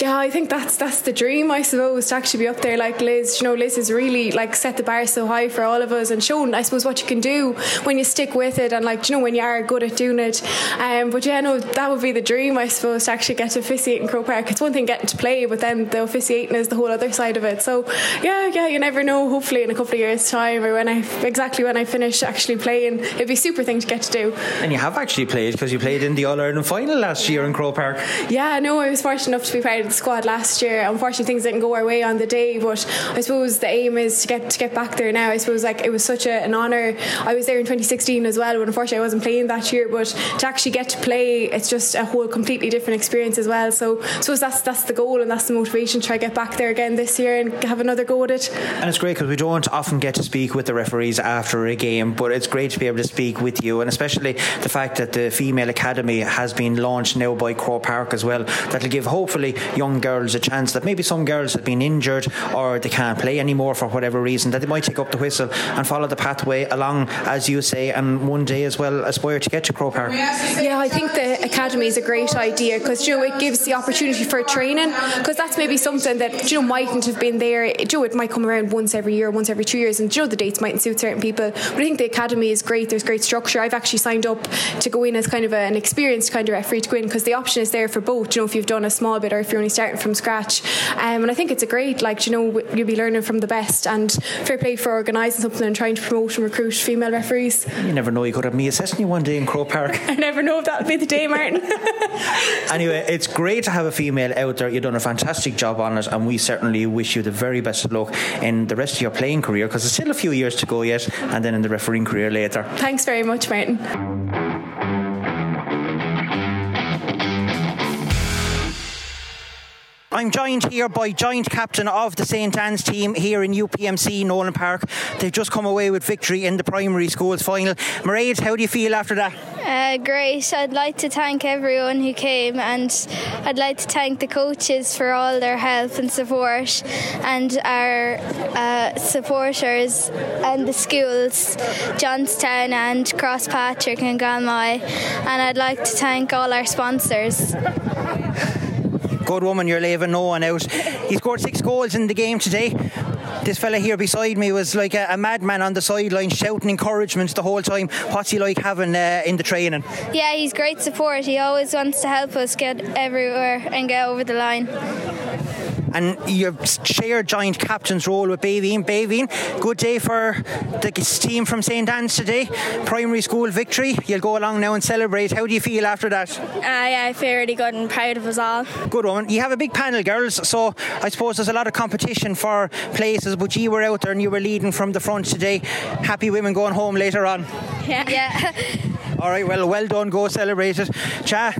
Yeah, I think that's that's the dream, I suppose, to actually be up there like Liz. You know, Liz has really like set the bar so high for all of us and shown, I suppose, what you can do when you stick with it and like you know when you are good at doing it. Um, but yeah, no, that would be the dream, I suppose, to actually get to officiate in Croke Park. It's one thing getting to play, but then the officiating is the whole other side of it. So yeah, yeah, you never know. Hopefully, in a couple of years' time, or when I exactly when I finish actually playing, it'd be a super thing to get to do. And you have actually played because you played in the All Ireland final last year in Croke Park. Yeah, no, I was fortunate enough to be part of the squad last year. Unfortunately, things didn't go our way on the day, but I suppose the aim is to get to get back there now. I suppose like it was such a, an honour. I was there in 2016 as well, but unfortunately, I wasn't playing that year. But to actually get to play, it's just a whole completely different experience as well. So, I suppose that's that's the goal and that's the motivation to try to get back there again this year and have another go at it. And it's great because we don't often get to speak with the referees after a game, but it's great to be able to speak with you, and especially the fact that the female academy has been launched now by Croke Park as well. That'll give hopefully young girls a chance that maybe some girls have been injured or they can't play anymore for whatever reason that they might take up the whistle and follow the pathway along, as you say, and one day as well aspire to get to Croke Park. Yeah, I think the academy is a great idea because you know it gives the opportunity for training because that's maybe something that you know mightn't have been there. You know, it might come around once every year, once every two years, and you know the dates mightn't suit certain people. But I think the academy is great. There's great structure. I've actually signed up to go in as kind of a, an experienced kind of referee to go in because the option is there for both. You know, if you've done a small bit or if you're only starting from scratch. Um, and I think it's a great like you know you'll be learning from the best and fair play for organising something and trying to promote and recruit female referees. You never know. You could have me assessing you one day in Croke Park. I never know if that'll be the day, Martin. anyway, it's great to have a female out there. You've done a fantastic job on it, and we certainly wish you the very best of luck in the rest of your playing career because there's still a few years to go yet, and then in the refereeing career later. Thanks very much, Martin. I'm joined here by joint captain of the St Anne's team here in UPMC Nolan Park. They've just come away with victory in the primary schools final. Mairead, how do you feel after that? Uh, great. I'd like to thank everyone who came and I'd like to thank the coaches for all their help and support and our uh, supporters and the schools, Johnstown and Crosspatrick and Galmoy. And I'd like to thank all our sponsors. Good woman, you're leaving no one out. He scored six goals in the game today. This fella here beside me was like a, a madman on the sideline, shouting encouragement the whole time. What's he like having uh, in the training? Yeah, he's great support. He always wants to help us get everywhere and get over the line and you share joint captain's role with Bayveen. Bayveen, good day for the team from St Anne's today. Primary school victory. You'll go along now and celebrate. How do you feel after that? Uh, yeah, I feel really good and proud of us all. Good one. You have a big panel, girls, so I suppose there's a lot of competition for places, but you were out there and you were leading from the front today. Happy women going home later on. Yeah. yeah. All right, well, well done. Go celebrate it. Cha,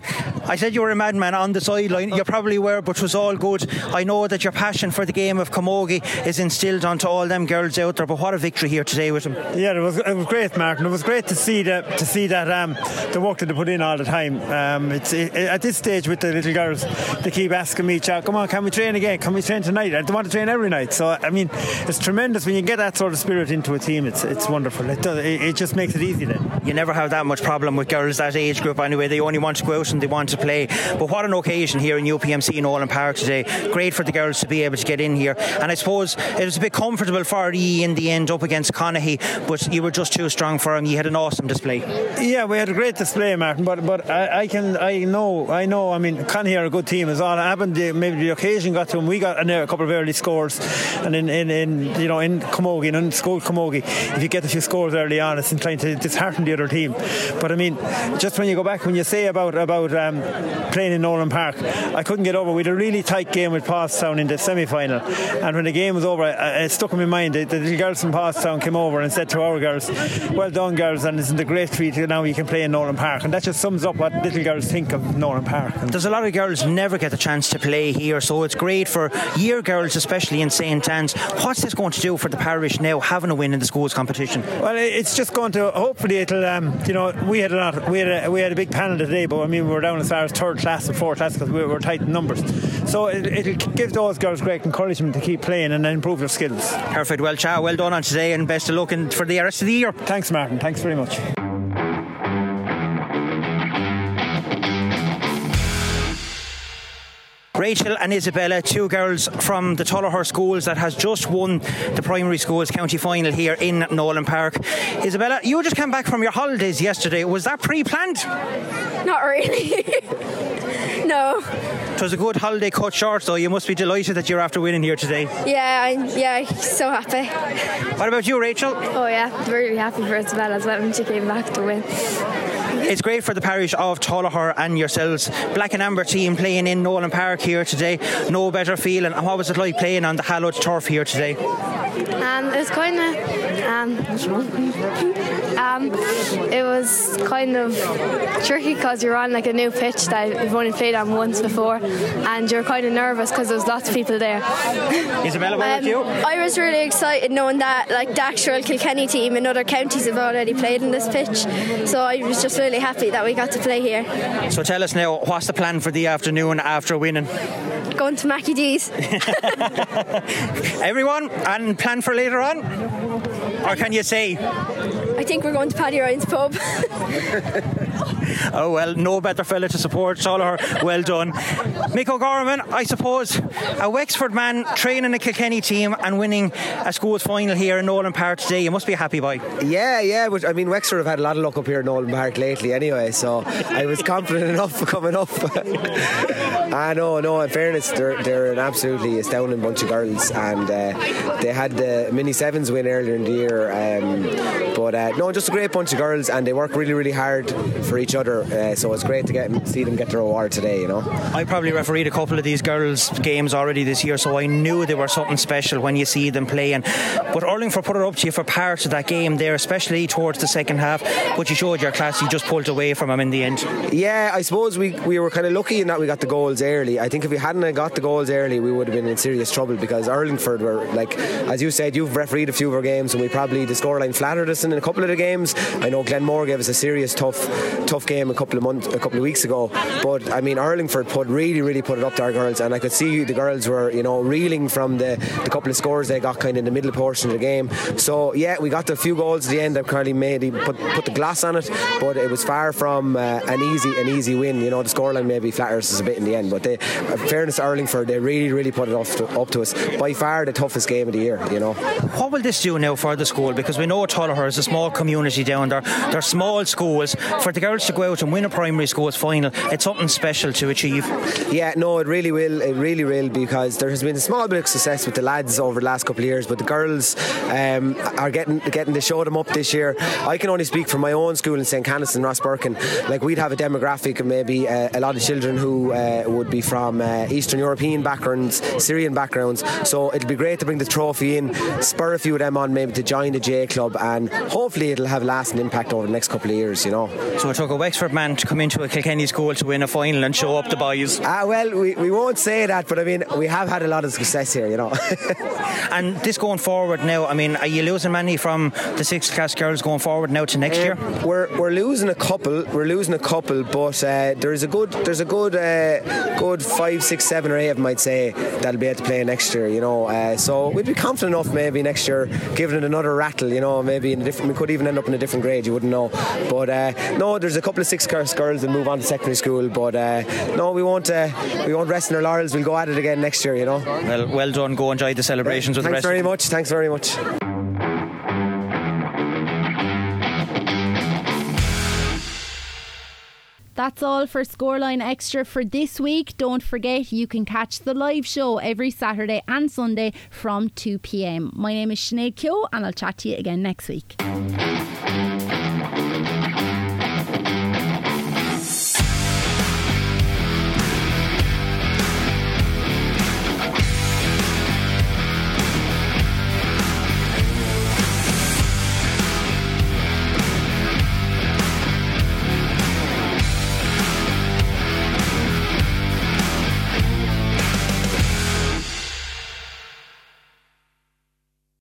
I said you were a madman on the sideline. You probably were, but it was all good. I know that your passion for the game of camogie is instilled onto all them girls out there. But what a victory here today with them. Yeah, it was it was great, Martin. It was great to see that to see that um, the work that they put in all the time. Um, it's it, at this stage with the little girls, they keep asking me, "Come on, can we train again? Can we train tonight?" I want to train every night. So I mean, it's tremendous when you get that sort of spirit into a team. It's it's wonderful. It does, it, it just makes it easy then. You never have that much problem with girls that age group anyway. They only want to go out and they want to play. But what an occasion here in UPMC in Nolan Park today. Great for the girls to be able to get in here. And I suppose it was a bit comfortable for you in the end up against Conahy, but you were just too strong for him. You had an awesome display. Yeah, we had a great display, Martin. But but I, I can I know I know. I mean, Conahy are a good team. As all happened, maybe the occasion got to them. We got a couple of early scores, and in, in, in you know in Camogie and in school Camogie, if you get a few scores early on, it's in trying to dishearten the other team. But I mean, just when you go back, when you say about about um, playing in Nolan Park, I couldn't get over. We had a really tight game with Paulstown in the semi final, and when the game was over, it stuck in my mind. The, the little girls from Paulstown came over and said to our girls, "Well done, girls, and isn't a great treat now you can play in Nolan Park." And that just sums up what little girls think of Nolan Park. And There's a lot of girls never get the chance to play here, so it's great for year girls, especially in St Anne's. What's this going to do for the parish now, having a win in the schools competition? Well, it's just going to hopefully it'll um, you know we had a lot we had a, we had a big panel today, but I mean we were down as far as third class and fourth class because we were tight in numbers. So it, will give those girls great encouragement to keep playing and improve their skills. Perfect. Well, Cha, well done on today, and best of luck for the rest of the year. Thanks, Martin. Thanks very much. Rachel and Isabella, two girls from the Tullogher schools that has just won the primary schools county final here in Nolan Park. Isabella, you just came back from your holidays yesterday. Was that pre-planned? Not really. no. It was a good holiday cut short, though. You must be delighted that you're after winning here today. Yeah, I'm, yeah, so happy. What about you, Rachel? Oh yeah, really happy for Isabella as well when she came back to win. It's great for the parish of Tullogher and yourselves. Black and Amber team playing in Nolan Park here today. No better feeling. And what was it like playing on the hallowed turf here today? Um, it was kind of um, um, it was kind of tricky because you're on like a new pitch that you've only played on once before, and you're kind of nervous because there's lots of people there. Isabella, what um, you? I was really excited knowing that like the actual Kilkenny team in other counties have already played in this pitch, so I was just really happy that we got to play here. So tell us now, what's the plan for the afternoon after winning? Going to Mackie D's. Everyone, and plan for later on? Or can you say? I think we're going to Paddy Ryan's pub. oh well, no better fella to support Tullogher. Well done, Mick O'Gorman. I suppose a Wexford man training a Kilkenny team and winning a schools final here in Nolan Park today. You must be a happy boy. Yeah, yeah. I mean, Wexford have had a lot of luck up here in Nolan Park lately, anyway. So I was confident enough for coming up. I know, no. In fairness, they're they're an absolutely astounding bunch of girls, and uh, they had the mini sevens win earlier in the year. Um, But uh, no, just a great bunch of girls, and they work really, really hard for each other. Uh, so it's great to get see them get their award today. You know, I probably refereed a couple of these girls' games already this year, so I knew they were something special when you see them playing. But Urlingford put it up to you for parts of that game there, especially towards the second half. But you showed your class. You just pulled away from them in the end. Yeah, I suppose we we were kind of lucky in that we got the goals early. I think if we hadn't got the goals early, we would have been in serious trouble because Urlingford were like, as you said, you've refereed a few of our games, and we probably the scoreline flattered us in a couple of the games. I know Glenmore gave us a serious tough tough game a couple of months a couple of weeks ago, but I mean Urlingford put really really put it up to our girls, and I could see the girls were you know reeling from the, the couple of scores they got kind of in the middle portion of the game. So yeah, we got the few goals at the end that Carly made He put put the glass on it, but it was far from uh, an easy an easy win. You know the scoreline maybe flatters us a bit in the end, but they, fairness to Urlingford, they really really put it to, up to us by far the toughest game of the year. You know. What will this do now for the school? Because we know Tullogher is a small community down there. They're small schools. For the girls to go out and win a primary schools final, it's something special to achieve. Yeah, no, it really will. It really will because there has been a small bit of success with the lads over the last couple of years, but the girls um, are getting getting to show them up this year. I can only speak for my own school in St. Canice and Rosbercon. Like we'd have a demographic of maybe uh, a lot of children who uh, would be from uh, Eastern European backgrounds, Syrian backgrounds. So it'll be great to bring the trophy in, spur a few of them on maybe to join the J Club, and hopefully it'll have lasting impact over the next couple of years. You know. So it took a Wexford man to come into a Kilkenny school to win a final and show up the boys. Ah, well, we, we won't say that, but I mean we have had a lot of success here. You know. and this going forward now, I mean, are you losing many from the sixth class girls going forward now to next um, year? We're, we're losing a couple. We're losing a couple, but uh, there's a good there's a good uh, good five, six, seven, or eight of them I'd say that'll be able to play next year. You know, uh, so we'd be confident enough maybe next year, giving it another rattle. You know, maybe in a different. We could even end up in a different grade. You wouldn't know. But uh, no, there's a couple of six class girls and move on to secondary school. But uh, no, we won't uh, we won't rest in our laurels. We'll go at it again next year. You know. Well, well done. Go enjoy the celebrations with Thanks the rest. very much. Thanks very much. That's all for Scoreline Extra for this week. Don't forget you can catch the live show every Saturday and Sunday from 2 pm. My name is Sinead Keogh and I'll chat to you again next week.